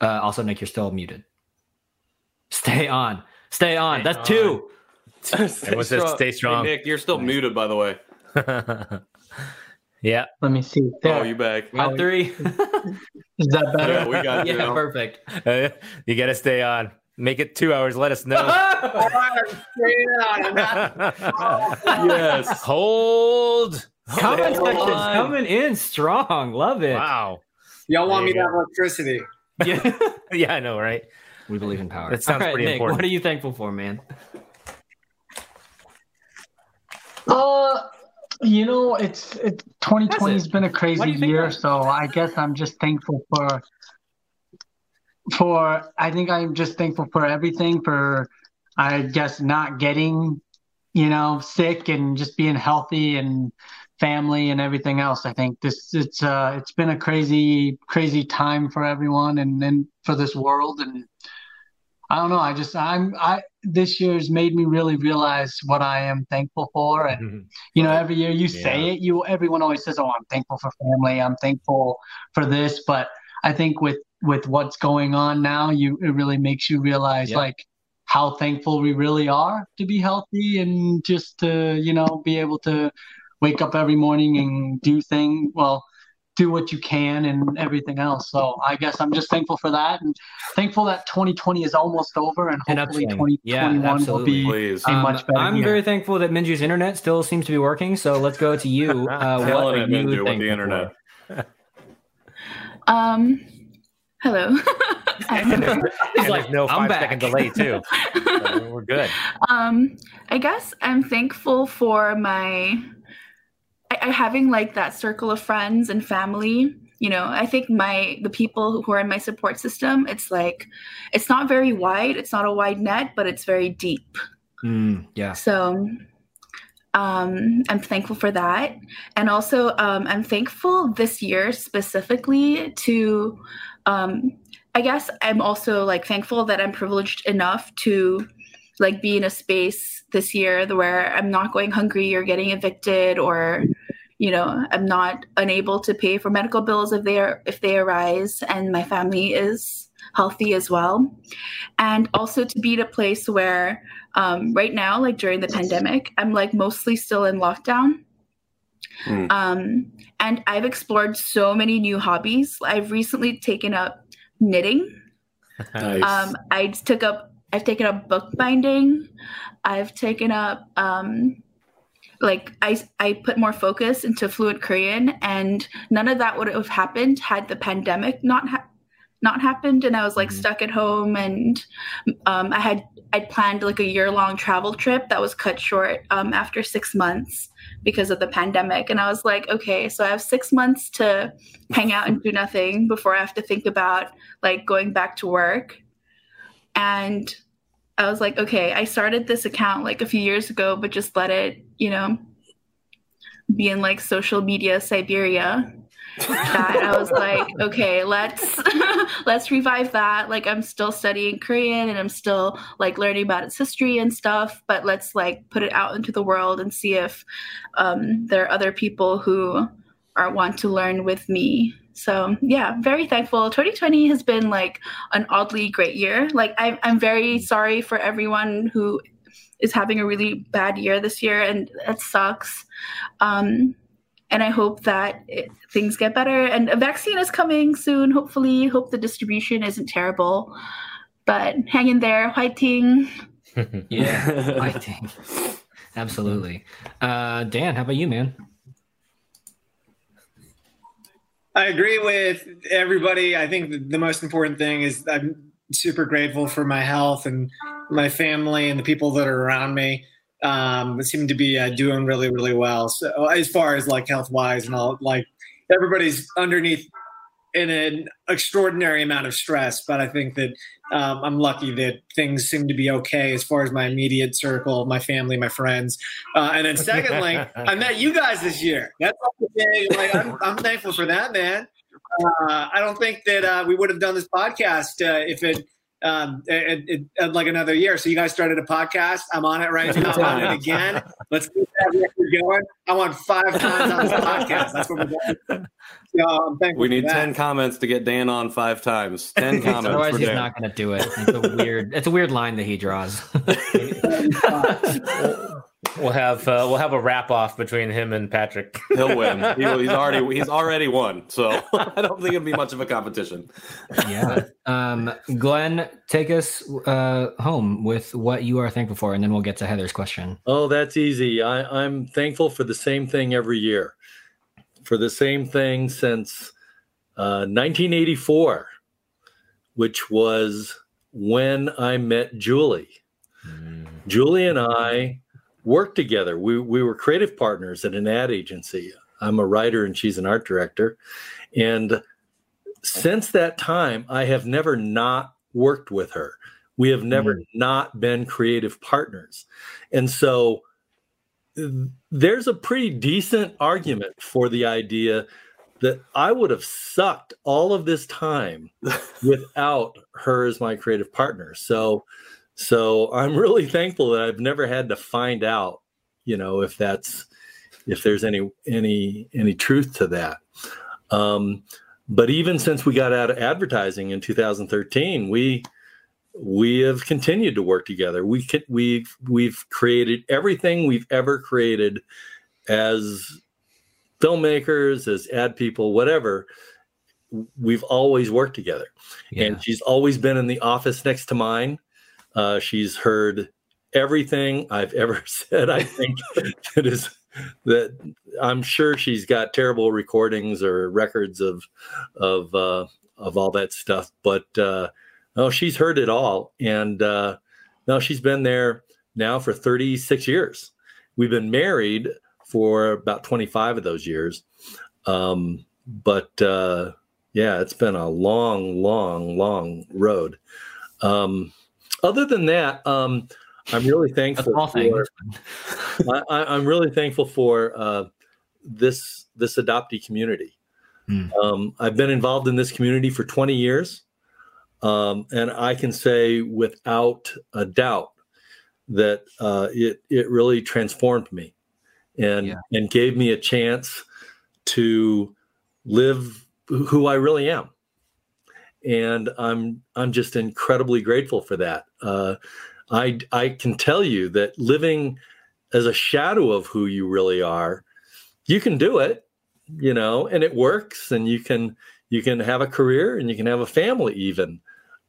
[SPEAKER 1] Uh also nick you're still muted. Stay on. Stay on.
[SPEAKER 2] Stay
[SPEAKER 1] that's two.
[SPEAKER 2] Everyone says stay strong.
[SPEAKER 3] Hey, Nick, you're still muted, by the way.
[SPEAKER 2] yeah.
[SPEAKER 12] Let me see. There.
[SPEAKER 3] Oh, you back?
[SPEAKER 1] Got three
[SPEAKER 12] Is that better?
[SPEAKER 3] Yeah, we got you.
[SPEAKER 1] yeah
[SPEAKER 3] now.
[SPEAKER 1] perfect
[SPEAKER 2] Uh, you got to stay on. Make it two hours. Let us know.
[SPEAKER 11] Stay on. I'm not-
[SPEAKER 3] Yes.
[SPEAKER 2] Hold.
[SPEAKER 1] comment
[SPEAKER 3] Hold
[SPEAKER 1] section's coming in strong love it
[SPEAKER 2] Wow.
[SPEAKER 11] Y'all want me
[SPEAKER 2] There
[SPEAKER 11] to have electricity?
[SPEAKER 1] yeah
[SPEAKER 2] Yeah, I know, right?
[SPEAKER 1] we believe in power
[SPEAKER 2] That sounds
[SPEAKER 1] All right,
[SPEAKER 2] pretty
[SPEAKER 1] nick,
[SPEAKER 2] important.
[SPEAKER 1] what are you thankful for man
[SPEAKER 12] Uh, you know, it's it. 2020 has been a crazy
[SPEAKER 1] do you think
[SPEAKER 12] year, so I guess I'm just thankful for. For I think I'm just thankful for everything. For I guess not getting, you know, sick and just being healthy and family and everything else. I think this it's uh it's been a crazy crazy time for everyone and and for this world and I don't know. I just I'm I this year's made me really realize what I am thankful for, and mm-hmm. you know, every year you say it. You everyone always says, "Oh, I'm thankful for family. I'm thankful for this," but I think with with what's going on now, you it really makes you realize
[SPEAKER 1] Yeah.
[SPEAKER 12] like how thankful we really are to be healthy and just to you know be able to wake up every morning and do thing well do what you can and everything else so i guess i'm just thankful for that and thankful that 2020 is almost over and
[SPEAKER 1] An
[SPEAKER 12] hopefully
[SPEAKER 1] upswing. Yeah,
[SPEAKER 12] 2021 will be
[SPEAKER 3] Please.
[SPEAKER 12] a
[SPEAKER 1] Um,
[SPEAKER 12] much better
[SPEAKER 1] I'm
[SPEAKER 12] year.
[SPEAKER 1] very thankful that Minju's internet still seems to be working. So let's go to you. Uh, what
[SPEAKER 3] Killing
[SPEAKER 1] are
[SPEAKER 3] it,
[SPEAKER 1] you
[SPEAKER 3] Minju, with the internet.
[SPEAKER 1] for?
[SPEAKER 10] Um, hello. I'm-
[SPEAKER 2] and
[SPEAKER 1] like,
[SPEAKER 2] there's no
[SPEAKER 1] "I'm
[SPEAKER 2] five second
[SPEAKER 1] back."
[SPEAKER 2] delay too. So we're good.
[SPEAKER 10] um, I guess I'm thankful for my I, having like that circle of friends and family. You know, I think my the people who are in my support system, it's like it's not very wide. It's not a wide net, but it's very deep.
[SPEAKER 1] Mm, yeah.
[SPEAKER 10] So um, I'm thankful for that. And also, um, I'm thankful this year specifically to, um, I guess I'm also like thankful that I'm privileged enough to like be in a space this year where I'm not going hungry or getting evicted or you know i'm not unable to pay for medical bills if they are if they arise and my family is healthy as well and also to be at a place where um, right now like during the pandemic i'm like mostly still in lockdown
[SPEAKER 3] Hmm.
[SPEAKER 10] um, and i've explored so many new hobbies i've recently taken up knitting
[SPEAKER 3] Nice.
[SPEAKER 10] um, I took up. I've taken up bookbinding. I've taken up um, like I I put more focus into fluent Korean, and none of that would have happened had the pandemic not ha- not happened. And I was like stuck at home, and um, I had I'd planned like a year long travel trip that was cut short um, after six months because of the pandemic. And I was like, okay, so I have six months to hang out and do nothing before I have to think about like going back to work. And I was like, okay, I started this account like a few years ago, but just let it, you know, be in like social media Siberia. that I was like, okay, let's let's revive that. Like I'm still studying Korean and I'm still like learning about its history and stuff, but let's like put it out into the world and see if um, there are other people who are want to learn with me. So yeah, very thankful. 2020 has been like an oddly great year. Like I'm I'm very sorry for everyone who is having a really bad year this year, and that sucks. Um, and I hope that it, things get better. And a vaccine is coming soon. Hopefully, hope the distribution isn't terrible. But hang in there, fighting.
[SPEAKER 1] Yeah. I think. Absolutely. Uh, Dan, how about you, man?
[SPEAKER 11] I agree with everybody. I think the, the most important thing is I'm super grateful for my health and my family and the people that are around me. Um, seem to be uh, doing really, really well. So as far as like health wise and all, like everybody's underneath in an extraordinary amount of stress. But I think that um, I'm lucky that things seem to be okay as far as my immediate circle, my family, my friends. Uh, and then secondly, I met you guys this year. That's okay. Like I'm, I'm thankful for that, man. Uh, I don't think that uh, we would have done this podcast uh, if it, um, it, it, it like another year. So you guys started a podcast. I'm on it right now. I'm on it again. Let's keep that record going. I want five times on this podcast. That's what we're doing. So
[SPEAKER 3] we need 10 comments to get Dan on five times. 10 comments.
[SPEAKER 1] Otherwise, he's
[SPEAKER 3] Dan.
[SPEAKER 1] not going to do it. It's a weird. It's a weird line that he draws.
[SPEAKER 2] We'll have uh, we'll have a wrap off between him and Patrick.
[SPEAKER 3] He'll win. He, he's already he's already won. So I don't think it'll be much of a competition.
[SPEAKER 1] yeah. Um, Glenn, take us uh, home with what you are thankful for, and then we'll get to Heather's question.
[SPEAKER 9] Oh, that's easy. I, I'm thankful for the same thing every year, for the same thing since uh, 1984, which was when I met Julie. Julie and I worked together. We, we were creative partners at an ad agency. I'm a writer and she's an art director. And since that time, I have never not worked with her. We have never hmm. not been creative partners. And so there's a pretty decent argument for the idea that I would have sucked all of this time without her as my creative partner. So, so I'm really thankful that I've never had to find out, you know, if that's if there's any any any truth to that. Um, but even since we got out of advertising in 2013, we we have continued to work together. We can, we've we've created everything we've ever created as filmmakers, as ad people, whatever. We've always worked together,
[SPEAKER 1] Yeah.
[SPEAKER 9] and she's always been in the office next to mine. Uh, she's heard everything I've ever said. I think that is that I'm sure she's got terrible recordings or records of of uh, of all that stuff, but uh, no, she's heard it all, and uh, no, she's been there now for 36 years. We've been married for about 25 of those years, um, but uh, yeah, it's been a long, long, long road. Um, other than that, um, I'm really thankful. for- I, I- I'm really thankful for uh, this this adoptee community.
[SPEAKER 1] Hmm.
[SPEAKER 9] Um, I've been involved in this community for 20 years, um, and I can say without a doubt that uh, it it really transformed me, and
[SPEAKER 1] Yeah.
[SPEAKER 9] and gave me a chance to live who I really am, and I'm I'm just incredibly grateful for that. Uh, I I can tell you that living as a shadow of who you really are, you can do it, you know, and it works, and you can you can have a career and you can have a family even,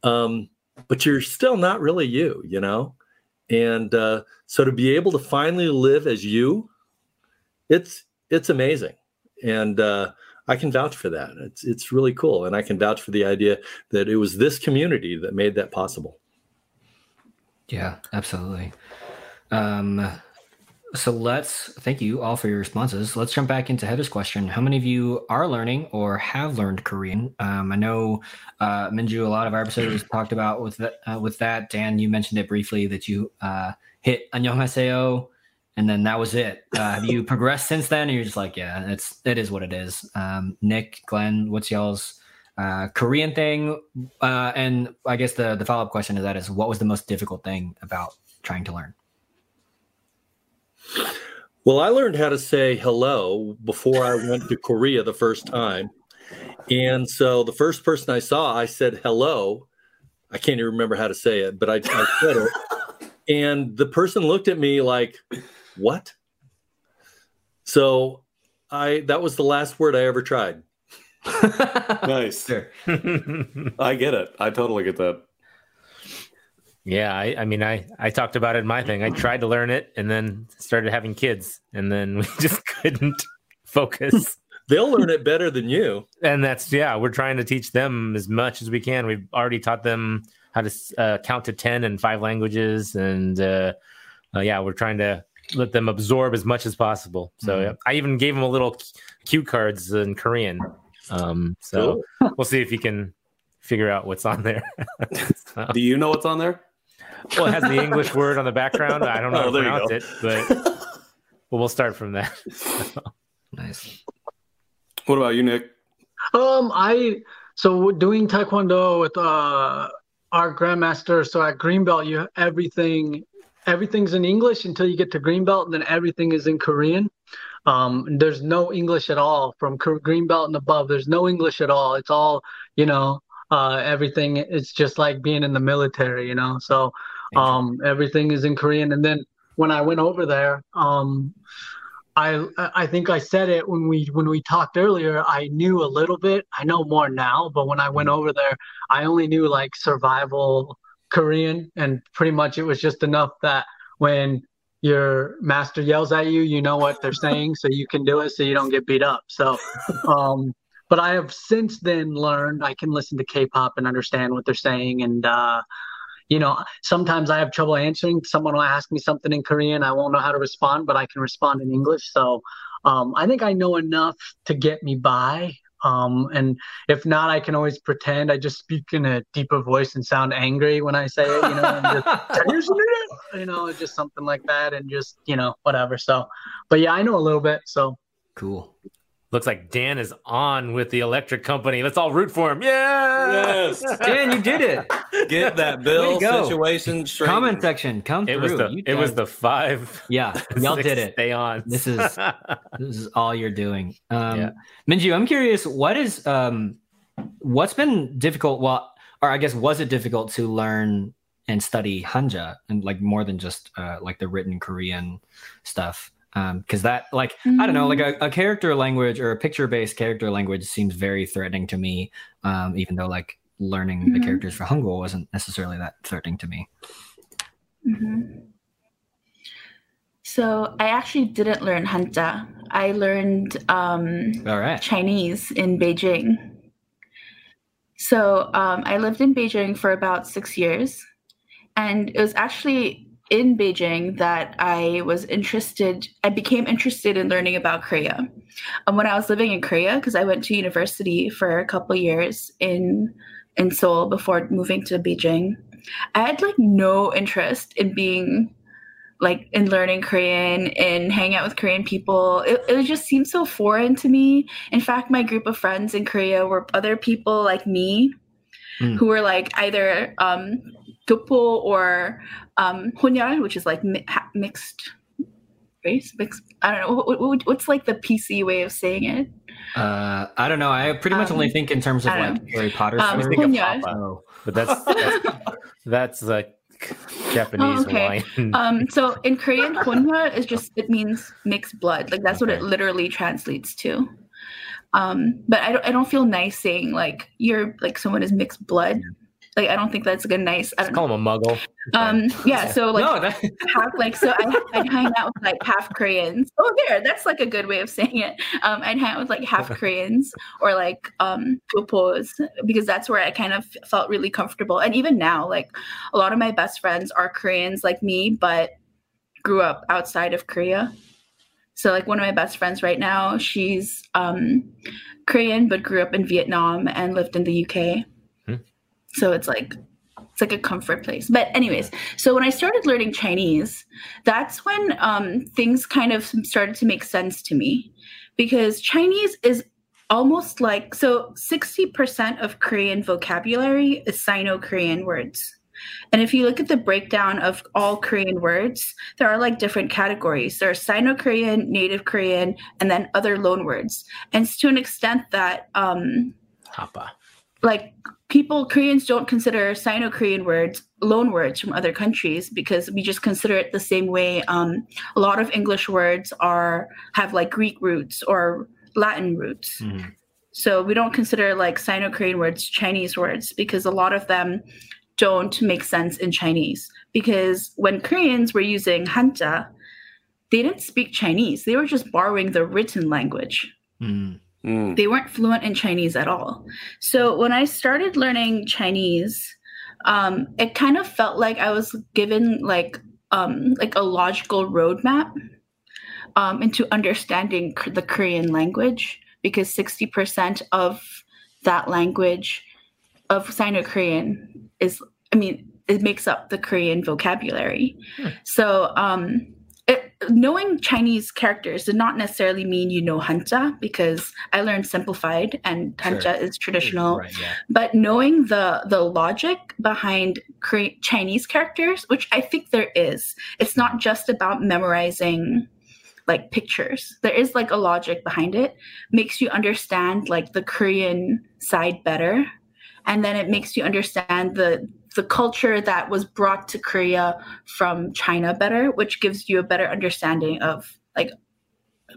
[SPEAKER 9] um, but you're still not really you, you know. And uh, so to be able to finally live as you, it's it's amazing, and uh, I can vouch for that. It's it's really cool, and I can vouch for the idea that it was this community that made that possible.
[SPEAKER 1] Yeah, absolutely. Um, so let's thank you all for your responses. Let's jump back into Heather's question. How many of you are learning or have learned Korean? Um, I know uh, Minju, a lot of our episodes talked about with that. Uh, with that, Dan, you mentioned it briefly that you uh, hit 안녕하세요, and then that was it. Uh, have you progressed since then? Or you're just like, yeah, it's it is what it is. Um, Nick, Glenn, what's y'all's uh, Korean thing? Uh, and I guess the the follow up question to that is, what was the most difficult thing about trying to learn?
[SPEAKER 9] Well, I learned how to say hello before I went to Korea the first time. And so the first person I saw, I said hello. I can't even remember how to say it, but I, I said it. And the person looked at me like, what? So I that was the last word I ever tried.
[SPEAKER 3] Nice.
[SPEAKER 1] Sure.
[SPEAKER 3] I get it. I totally get that.
[SPEAKER 2] Yeah, I, I mean, I, I talked about it in my thing. I tried to learn it and then started having kids, and then we just couldn't focus.
[SPEAKER 9] They'll learn it better than you.
[SPEAKER 2] and that's yeah, we're trying to teach them as much as we can. We've already taught them how to uh, count to ten in five languages, and uh, uh, yeah, we're trying to let them absorb as much as possible. So yeah, I even gave them a little cue cards in Korean. Um, so we'll see if you can figure out what's on there. So-
[SPEAKER 3] Do you know what's on there?
[SPEAKER 2] well, it has the English word on the background. I don't know
[SPEAKER 3] Oh,
[SPEAKER 2] how to pronounce it, but well, we'll start from that.
[SPEAKER 1] Nice.
[SPEAKER 3] What about you, Nick?
[SPEAKER 12] Um, I so doing taekwondo with uh our grandmaster. So at greenbelt, you everything everything's in English until you get to greenbelt, and then everything is in Korean. Um, there's no English at all from K- greenbelt and above. There's no English at all. It's all you know. Uh, everything. It's just like being in the military, you know. So um, everything is in Korean. And then when I went over there, um, I I think I said it when we when we talked earlier. I knew a little bit. I know more now, but when I went over there, I only knew like survival Korean, and pretty much it was just enough that when your master yells at you, you know what they're saying, so you can do it, so you don't get beat up. So, um, but I have since then learned I can listen to K-pop and understand what they're saying, and uh, you know, sometimes I have trouble answering. Someone will ask me something in Korean, I won't know how to respond, but I can respond in English. So um, I think I know enough to get me by. Um, and if not, I can always pretend. I just speak in a deeper voice and sound angry when I say it, you know, and just, you know, just something like that, and just you know, whatever. So, but yeah, I know a little bit. So
[SPEAKER 1] Cool.
[SPEAKER 2] Looks like Dan is on with the electric company. Let's all root for him. Yeah.
[SPEAKER 3] Yes.
[SPEAKER 1] Dan, you did it.
[SPEAKER 3] Get that bill situation straight.
[SPEAKER 1] Comment section, come
[SPEAKER 2] It
[SPEAKER 1] through.
[SPEAKER 2] was the
[SPEAKER 1] You
[SPEAKER 2] it was the five.
[SPEAKER 1] yeah, y'all
[SPEAKER 2] six
[SPEAKER 1] did it.
[SPEAKER 2] Stay on.
[SPEAKER 1] This is this is all you're doing. Um,
[SPEAKER 2] Yeah.
[SPEAKER 1] Minju, I'm curious, what is um, what's been difficult? Well, or I guess was it difficult to learn and study Hanja and like more than just uh, like the written Korean stuff? Because that, like, I don't know, like a, a character language or a picture-based character language seems very threatening to me. Um, even though like learning the
[SPEAKER 10] Mhm.
[SPEAKER 1] characters for Hangul wasn't necessarily that threatening to me.
[SPEAKER 10] Mhm. So I actually didn't learn Hanja. I learned um,
[SPEAKER 1] All right.
[SPEAKER 10] Chinese in Beijing. So um, I lived in Beijing for about six years, and it was actually in Beijing that I was interested. I became interested in learning about Korea. Um, when I was living in Korea, because I went to university for a couple years in in Seoul before moving to Beijing, I had like no interest in being like in learning Korean and hanging out with Korean people. It, it just seemed so foreign to me. In fact, my group of friends in Korea were other people like me
[SPEAKER 1] Mm.
[SPEAKER 10] who were like either um, Dupo or um, Hunyal, which is like mi- mixed race. Mixed, I don't know. What, what, what's like the PC way of saying it?
[SPEAKER 1] Uh, I don't know. I pretty much
[SPEAKER 10] Um,
[SPEAKER 1] only think in terms of
[SPEAKER 10] I
[SPEAKER 1] like Harry Potter
[SPEAKER 10] Um,
[SPEAKER 1] stories.
[SPEAKER 10] Hunyal.
[SPEAKER 1] So-
[SPEAKER 2] But that's that's, that's like Japanese
[SPEAKER 10] Oh, okay.
[SPEAKER 2] wine.
[SPEAKER 10] um, so in Korean, Hunya is just it means mixed blood. Like that's what it literally translates to. Um, but I don't I don't feel nice saying like you're like someone is mixed blood. Like I don't think that's like a nice. I don't
[SPEAKER 2] Call
[SPEAKER 10] know.
[SPEAKER 2] him a muggle.
[SPEAKER 10] Um, yeah. So like
[SPEAKER 1] no, that,
[SPEAKER 10] half like so I, I'd hang out with like half Koreans. Oh, there, that's like a good way of saying it. Um, I'd hang out with like half Koreans or like um Tupos because that's where I kind of felt really comfortable. And even now, like a lot of my best friends are Koreans like me, but grew up outside of Korea. So like one of my best friends right now, she's um Korean but grew up in Vietnam and lived in the UK. So it's like it's like a comfort place. But anyways, so when I started learning Chinese, that's when um, things kind of started to make sense to me because Chinese is almost like so 60% of Korean vocabulary is Sino Korean words. And if you look at the breakdown of all Korean words, there are like different categories. There are Sino Korean, Native Korean, and then other loan words. And it's to an extent that um,
[SPEAKER 2] Hapa.
[SPEAKER 10] like people koreans don't consider sino-korean words loan words from other countries because we just consider it the same way um, a lot of english words are have like greek roots or latin roots
[SPEAKER 1] Mhm.
[SPEAKER 10] so we don't consider like sino-korean words chinese words because a lot of them don't make sense in chinese because when koreans were using hanja they didn't speak chinese they were just borrowing the written language
[SPEAKER 1] Mm.
[SPEAKER 3] Mm.
[SPEAKER 10] they weren't fluent in Chinese at all. So when I started learning Chinese, um, it kind of felt like I was given like um, like a logical roadmap um, into understanding the Korean language because sixty percent of that language of Sino-Korean is, I mean, it makes up the Korean vocabulary. So um, knowing Chinese characters did not necessarily mean you know Hanja because I learned simplified and
[SPEAKER 1] Sure.
[SPEAKER 10] Hanja is mm, traditional.
[SPEAKER 1] Right, yeah.
[SPEAKER 10] But knowing the the logic behind Kore- Chinese characters, which I think there is, it's not just about memorizing like pictures. There is like a logic behind it, makes you understand like the Korean side better, and then it makes you understand the the culture that was brought to Korea from China better, which gives you a better understanding of like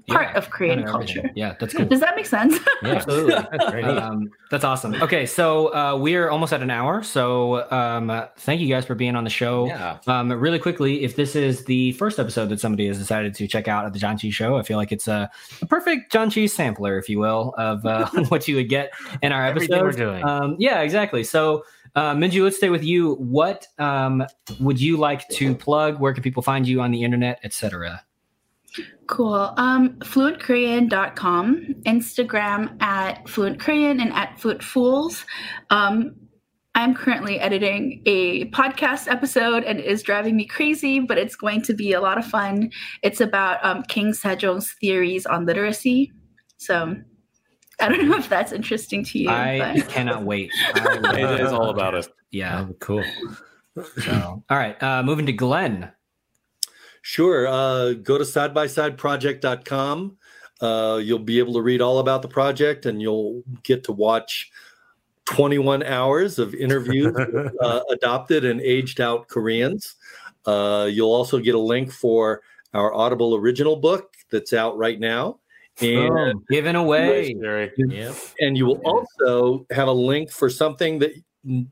[SPEAKER 10] part
[SPEAKER 1] Yeah,
[SPEAKER 10] of Korean
[SPEAKER 1] kind of everything.
[SPEAKER 10] culture.
[SPEAKER 1] Yeah, that's good.
[SPEAKER 10] Does that make sense?
[SPEAKER 2] Yeah,
[SPEAKER 1] Absolutely.
[SPEAKER 2] That's very
[SPEAKER 1] um, that's awesome. Okay, so uh, we're almost at an hour. So um, uh, thank you guys for being on the show.
[SPEAKER 2] Yeah.
[SPEAKER 1] Um, really quickly, if this is the first episode that somebody has decided to check out at the Janchi Show, I feel like it's a, a perfect Janchi sampler, if you will, of uh, what you would get in our episode.
[SPEAKER 2] we're doing.
[SPEAKER 1] Um, yeah, exactly. So. Uh, Minju, let's stay with you. What um, would you like to plug? Where can people find you on the internet, etc.?
[SPEAKER 10] Cool. Um, fluentkorean.com, Instagram at fluentkorean and at Fluent Fools. Um, I'm currently editing a podcast episode and it is driving me crazy, but it's going to be a lot of fun. It's about um, King Sejong's theories on literacy. So I don't know if that's interesting to you.
[SPEAKER 1] I
[SPEAKER 10] but.
[SPEAKER 1] cannot wait. I
[SPEAKER 3] It is all about it.
[SPEAKER 1] Yeah.
[SPEAKER 2] Oh, cool.
[SPEAKER 1] So, all right. Uh, moving to Glenn.
[SPEAKER 9] Sure. Uh, go to sidebysideproject.com. Uh, you'll be able to read all about the project and you'll get to watch 21 hours of interviews with uh, adopted and aged out Koreans. Uh, you'll also get a link for our Audible original book that's out right now. And
[SPEAKER 1] Boom. Giving away.
[SPEAKER 2] Yep.
[SPEAKER 9] and you will also have a link for something that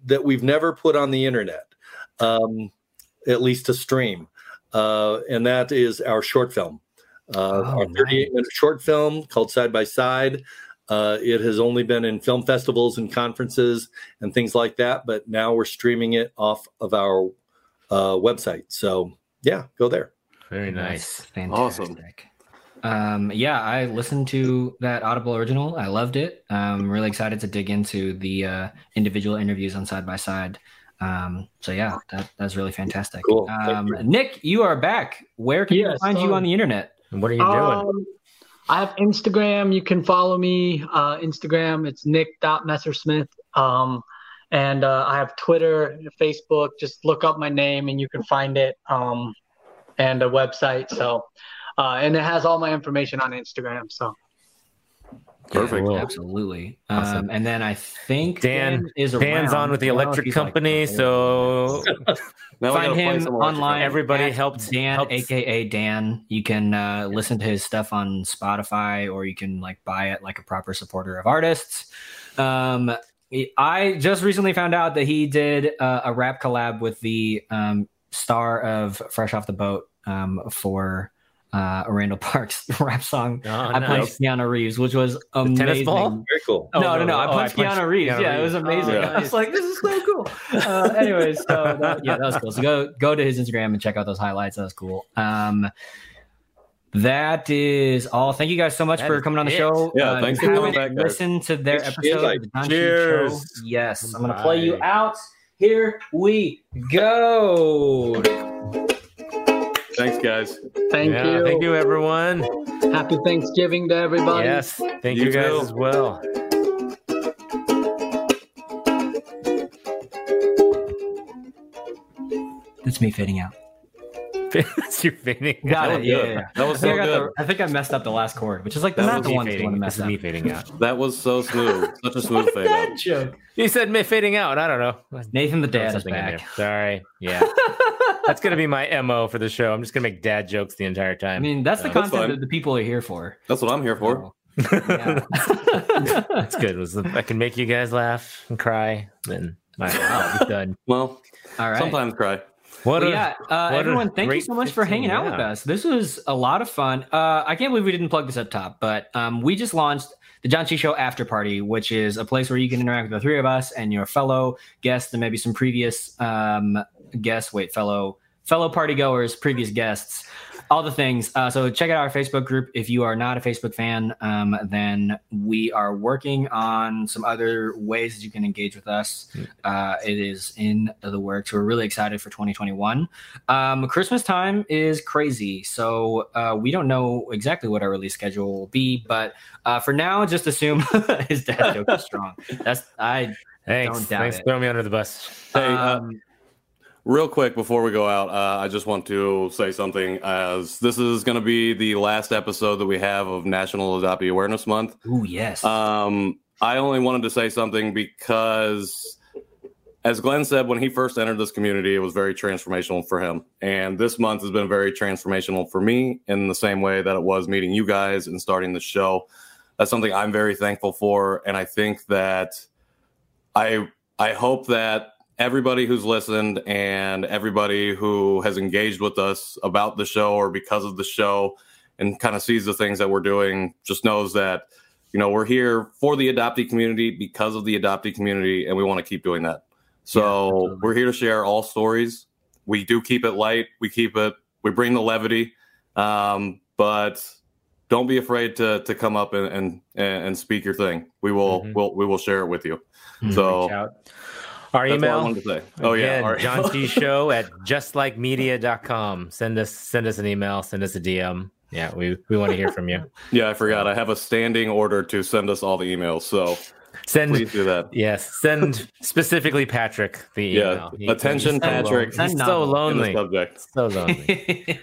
[SPEAKER 9] that we've never put on the internet, um, at least to stream, uh, and that is our short film, uh,
[SPEAKER 1] Oh,
[SPEAKER 9] our 38 minute short film called Side by Side. Uh, it has only been in film festivals and conferences and things like that, but now we're streaming it off of our uh, website. So yeah, go there.
[SPEAKER 2] Very nice.
[SPEAKER 1] Fantastic.
[SPEAKER 3] Awesome.
[SPEAKER 1] Um, yeah, I listened to that Audible original. I loved it. I'm really excited to dig into the uh, individual interviews on Side by Side. Um, so yeah, that, that's really fantastic.
[SPEAKER 9] Cool. Thank
[SPEAKER 1] Um, Nick, you are back. Where can
[SPEAKER 12] Yes,
[SPEAKER 1] you find you on the internet?
[SPEAKER 2] And what are you doing?
[SPEAKER 12] Um, I have Instagram. You can follow me. Uh, Instagram. It's nick.messersmith. Um, and uh, I have Twitter, Facebook. Just look up my name and you can find it. Um, and a website. So, uh, and it has all my information on Instagram. So,
[SPEAKER 3] Perfect.
[SPEAKER 2] Cool.
[SPEAKER 1] Absolutely.
[SPEAKER 2] Awesome.
[SPEAKER 1] Um, and then I think
[SPEAKER 2] Dan-
[SPEAKER 1] is
[SPEAKER 2] Dan's on with the
[SPEAKER 1] I don't know if
[SPEAKER 2] electric
[SPEAKER 1] he's, like,
[SPEAKER 2] company, so
[SPEAKER 3] Now
[SPEAKER 1] Find him online.
[SPEAKER 2] Everybody
[SPEAKER 1] at
[SPEAKER 2] helped-
[SPEAKER 1] Dan,
[SPEAKER 2] helped-
[SPEAKER 1] aka Dan. You can uh, listen to his stuff on Spotify, or you can like buy it like a proper supporter of artists. Um, I just recently found out that he did uh, a rap collab with the um, star of Fresh Off the Boat um, for uh, a Randall Parks rap song.
[SPEAKER 2] Oh,
[SPEAKER 1] I
[SPEAKER 2] nice.
[SPEAKER 1] punched Keanu Reeves, which was amazing.
[SPEAKER 2] tennis ball?
[SPEAKER 9] Very cool.
[SPEAKER 2] Oh,
[SPEAKER 1] no, no,
[SPEAKER 2] no,
[SPEAKER 1] no. I
[SPEAKER 2] oh, I
[SPEAKER 1] punched
[SPEAKER 2] punched
[SPEAKER 1] Keanu Reeves.
[SPEAKER 2] Keanu
[SPEAKER 1] yeah, it was amazing.
[SPEAKER 3] Oh,
[SPEAKER 1] I was like, this is so cool. Uh, anyways, so that, yeah, that was cool. So go go to his Instagram and check out those highlights. That was cool. Um, that is all. Thank you guys so much
[SPEAKER 2] That
[SPEAKER 1] for coming on the
[SPEAKER 2] it.
[SPEAKER 1] show.
[SPEAKER 3] Yeah,
[SPEAKER 1] Uh,
[SPEAKER 3] thanks for coming back, guys.
[SPEAKER 1] Listened to their
[SPEAKER 9] Thanks for the
[SPEAKER 1] episode of
[SPEAKER 9] invite.
[SPEAKER 1] the
[SPEAKER 2] Cheers.
[SPEAKER 1] Show. Yes, I'm gonna play you out. Here we go.
[SPEAKER 3] Thanks, guys.
[SPEAKER 12] thank
[SPEAKER 2] Yeah,
[SPEAKER 12] you.
[SPEAKER 2] Thank you, everyone.
[SPEAKER 12] Happy Thanksgiving to everybody.
[SPEAKER 2] Yes, thank
[SPEAKER 3] You
[SPEAKER 2] you, guys
[SPEAKER 3] too.
[SPEAKER 2] as well.
[SPEAKER 1] That's me fading out.
[SPEAKER 2] You're fading.
[SPEAKER 1] Got
[SPEAKER 3] That
[SPEAKER 1] it. Yeah, yeah, yeah.
[SPEAKER 3] That was so
[SPEAKER 1] I,
[SPEAKER 3] good.
[SPEAKER 1] the, I think I messed up the last chord, which is like
[SPEAKER 3] That
[SPEAKER 1] not the one that's
[SPEAKER 2] fading.
[SPEAKER 1] going to
[SPEAKER 2] This
[SPEAKER 1] mess
[SPEAKER 2] is
[SPEAKER 1] up.
[SPEAKER 2] me fading out.
[SPEAKER 3] That was so smooth. Such a smooth fade out.
[SPEAKER 1] joke.
[SPEAKER 2] You said me fading out. I don't know.
[SPEAKER 1] Nathan the dad is back.
[SPEAKER 2] Sorry. Yeah. That's gonna be my mo for the show. I'm just gonna make dad jokes the entire time.
[SPEAKER 1] I mean, that's the
[SPEAKER 3] That's
[SPEAKER 1] content
[SPEAKER 3] fine.
[SPEAKER 1] that the people are here for.
[SPEAKER 3] That's what I'm here for.
[SPEAKER 1] Yeah.
[SPEAKER 2] That's good. Was I can make you guys laugh and cry, then my I'll done.
[SPEAKER 3] Well,
[SPEAKER 1] All right.
[SPEAKER 3] sometimes cry.
[SPEAKER 2] What
[SPEAKER 1] Well,
[SPEAKER 2] a-
[SPEAKER 1] yeah, uh,
[SPEAKER 2] what
[SPEAKER 1] everyone, thank you so much for
[SPEAKER 2] 15,
[SPEAKER 1] hanging out with us. This was a lot of fun. Uh, I can't believe we didn't plug this up top, but um, we just launched the Janchi Show After Party, which is a place where you can interact with the three of us and your fellow guests and maybe some previous um, guests. Wait, fellow fellow party goers, previous guests, all the things. Uh, so check out our Facebook group. If you are not a Facebook fan, um, then we are working on some other ways that you can engage with us. Uh, it is in the works. We're really excited for 2021. Um, Christmas time is crazy, so uh, we don't know exactly what our release schedule will be. But uh, for now, just assume his dad joke is strong. That's I.
[SPEAKER 2] Thanks.
[SPEAKER 1] Don't doubt
[SPEAKER 2] Thanks
[SPEAKER 1] it.
[SPEAKER 2] for throwing me under the bus.
[SPEAKER 3] Hey, uh,
[SPEAKER 1] Um,
[SPEAKER 3] Real quick before we go out, uh, I just want to say something. As this is going to be the last episode that we have of National Adoptee Awareness Month.
[SPEAKER 1] Oh yes.
[SPEAKER 3] Um, I only wanted to say something because, as Glenn said, when he first entered this community, it was very transformational for him. And this month has been very transformational for me in the same way that it was meeting you guys and starting the show. That's something I'm very thankful for. And I think that I I hope that everybody who's listened and everybody who has engaged with us about the show or because of the show and kind of sees the things that we're doing just knows that you know we're here for the adoptee community because of the adoptee community and we want to keep doing that. So we're here to share all stories. We do keep it light. We keep it we bring the levity. Um, but don't be afraid to to come up and and, and speak your thing. We will
[SPEAKER 2] Mhm.
[SPEAKER 3] we'll, we will share it with you.
[SPEAKER 1] Mhm.
[SPEAKER 3] so.
[SPEAKER 2] Our
[SPEAKER 3] that's
[SPEAKER 2] email.
[SPEAKER 3] wanted to say. Oh yeah, our-
[SPEAKER 2] Janchi Show at justlikemedia.com. Send us send us an email, send us a DM. Yeah, we we want to hear from you.
[SPEAKER 3] Yeah, I forgot. I have a standing order to send us all the emails. So
[SPEAKER 2] Send
[SPEAKER 3] please do that.
[SPEAKER 2] yes, send specifically Patrick the
[SPEAKER 3] Yeah.
[SPEAKER 2] email. He-
[SPEAKER 3] Attention,
[SPEAKER 2] he's
[SPEAKER 3] Patrick.
[SPEAKER 2] lone- He's so lonely.
[SPEAKER 3] subject.
[SPEAKER 2] So lonely.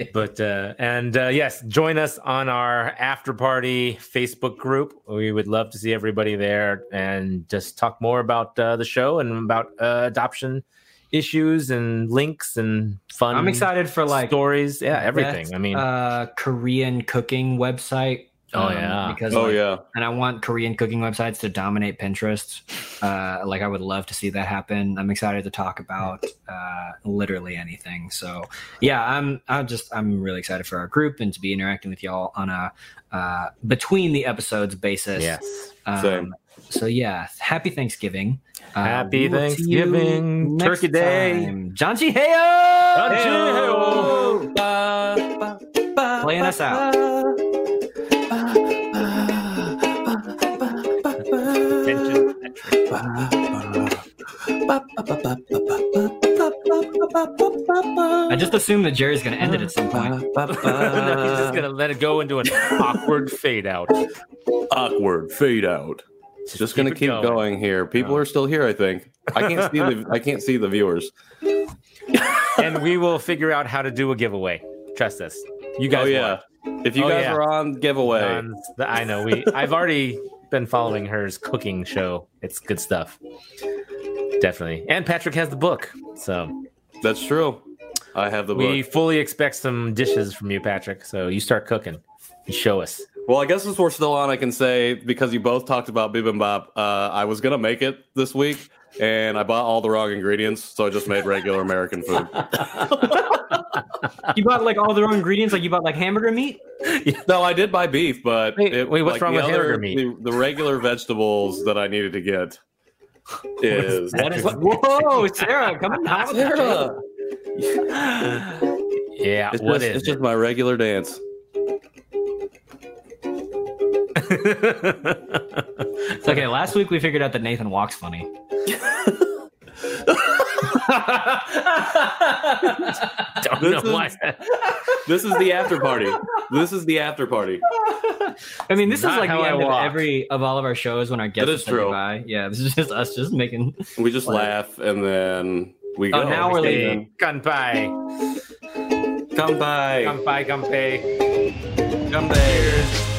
[SPEAKER 2] but uh, and uh, yes, join us on our after party Facebook group. We would love to see everybody there and just talk more about uh, the show and about uh, adoption issues and links and fun.
[SPEAKER 1] I'm excited for like
[SPEAKER 2] stories. Yeah, everything.
[SPEAKER 1] best,
[SPEAKER 2] I mean,
[SPEAKER 1] uh, Korean cooking website.
[SPEAKER 2] Oh, yeah.
[SPEAKER 1] because
[SPEAKER 3] Oh
[SPEAKER 1] like,
[SPEAKER 3] yeah.
[SPEAKER 1] and I want Korean cooking websites to dominate Pinterest. Uh, like I would love to see that happen. I'm excited to talk about uh, literally anything. So yeah, I'm I'm just I'm really excited for our group and to be interacting with y'all on a uh, between the episodes basis.
[SPEAKER 2] yes.
[SPEAKER 1] Um, So yeah, happy Thanksgiving. Uh,
[SPEAKER 2] Happy
[SPEAKER 1] we will see you
[SPEAKER 2] Thanksgiving, Turkey Day.
[SPEAKER 1] time. Janchi. Heyo!
[SPEAKER 2] Janchi.
[SPEAKER 1] Heyo! Playing us out. I just assume that Jerry's going to end it at some point.
[SPEAKER 2] No, he's just gonna let it go into an awkward fade out.
[SPEAKER 3] Awkward fade out. Just gonna
[SPEAKER 2] keep it
[SPEAKER 3] keep
[SPEAKER 2] going.
[SPEAKER 3] going. here. People
[SPEAKER 2] Oh.
[SPEAKER 3] are still here. I think. I can't see the. I can't see the viewers.
[SPEAKER 2] and we will figure out how to do a giveaway. Trust us. You guys.
[SPEAKER 3] oh yeah. If you
[SPEAKER 2] Oh,
[SPEAKER 3] guys
[SPEAKER 2] yeah.
[SPEAKER 3] are on giveaway,
[SPEAKER 2] Dawn's- I know. We. I've already been following hers cooking show. It's good stuff. Definitely. And Patrick has the book, so
[SPEAKER 3] that's true. I have the book.
[SPEAKER 2] we fully expect some dishes from you, Patrick. So you start cooking. You show us.
[SPEAKER 3] Well, I guess since we're still on, I can say because you both talked about bibimbap, uh, I was gonna make it this week, and I bought all the wrong ingredients, so I just made regular American food.
[SPEAKER 1] You bought like all the wrong ingredients, like you bought like hamburger meat.
[SPEAKER 3] no, I did buy beef, but
[SPEAKER 2] Wait,
[SPEAKER 3] it,
[SPEAKER 2] wait, what's
[SPEAKER 3] like,
[SPEAKER 2] wrong
[SPEAKER 3] the
[SPEAKER 2] with hamburger meat?
[SPEAKER 3] The, the regular vegetables that I needed to get is
[SPEAKER 1] What is Whoa, Sarah, come on.
[SPEAKER 3] Sarah.
[SPEAKER 2] Yeah.
[SPEAKER 3] It's
[SPEAKER 2] what
[SPEAKER 3] just,
[SPEAKER 2] is
[SPEAKER 3] it's just my regular dance.
[SPEAKER 1] It's okay. Last week we figured out that Nathan walks funny.
[SPEAKER 2] Don't
[SPEAKER 3] This
[SPEAKER 2] know why.
[SPEAKER 3] is- This is the after party. This is the after party.
[SPEAKER 1] I mean, this is like
[SPEAKER 2] how
[SPEAKER 1] the
[SPEAKER 2] I
[SPEAKER 1] end of every of all of our shows when our guests
[SPEAKER 3] is
[SPEAKER 1] say
[SPEAKER 3] true.
[SPEAKER 1] goodbye. Yeah, this is just us just making.
[SPEAKER 3] We just laugh and then we go.
[SPEAKER 1] Oh,
[SPEAKER 3] go.
[SPEAKER 1] now we're
[SPEAKER 2] Say,
[SPEAKER 1] leaving.
[SPEAKER 2] Kanpai.
[SPEAKER 3] Come by.
[SPEAKER 2] Kanpai, kanpai.
[SPEAKER 3] Come by.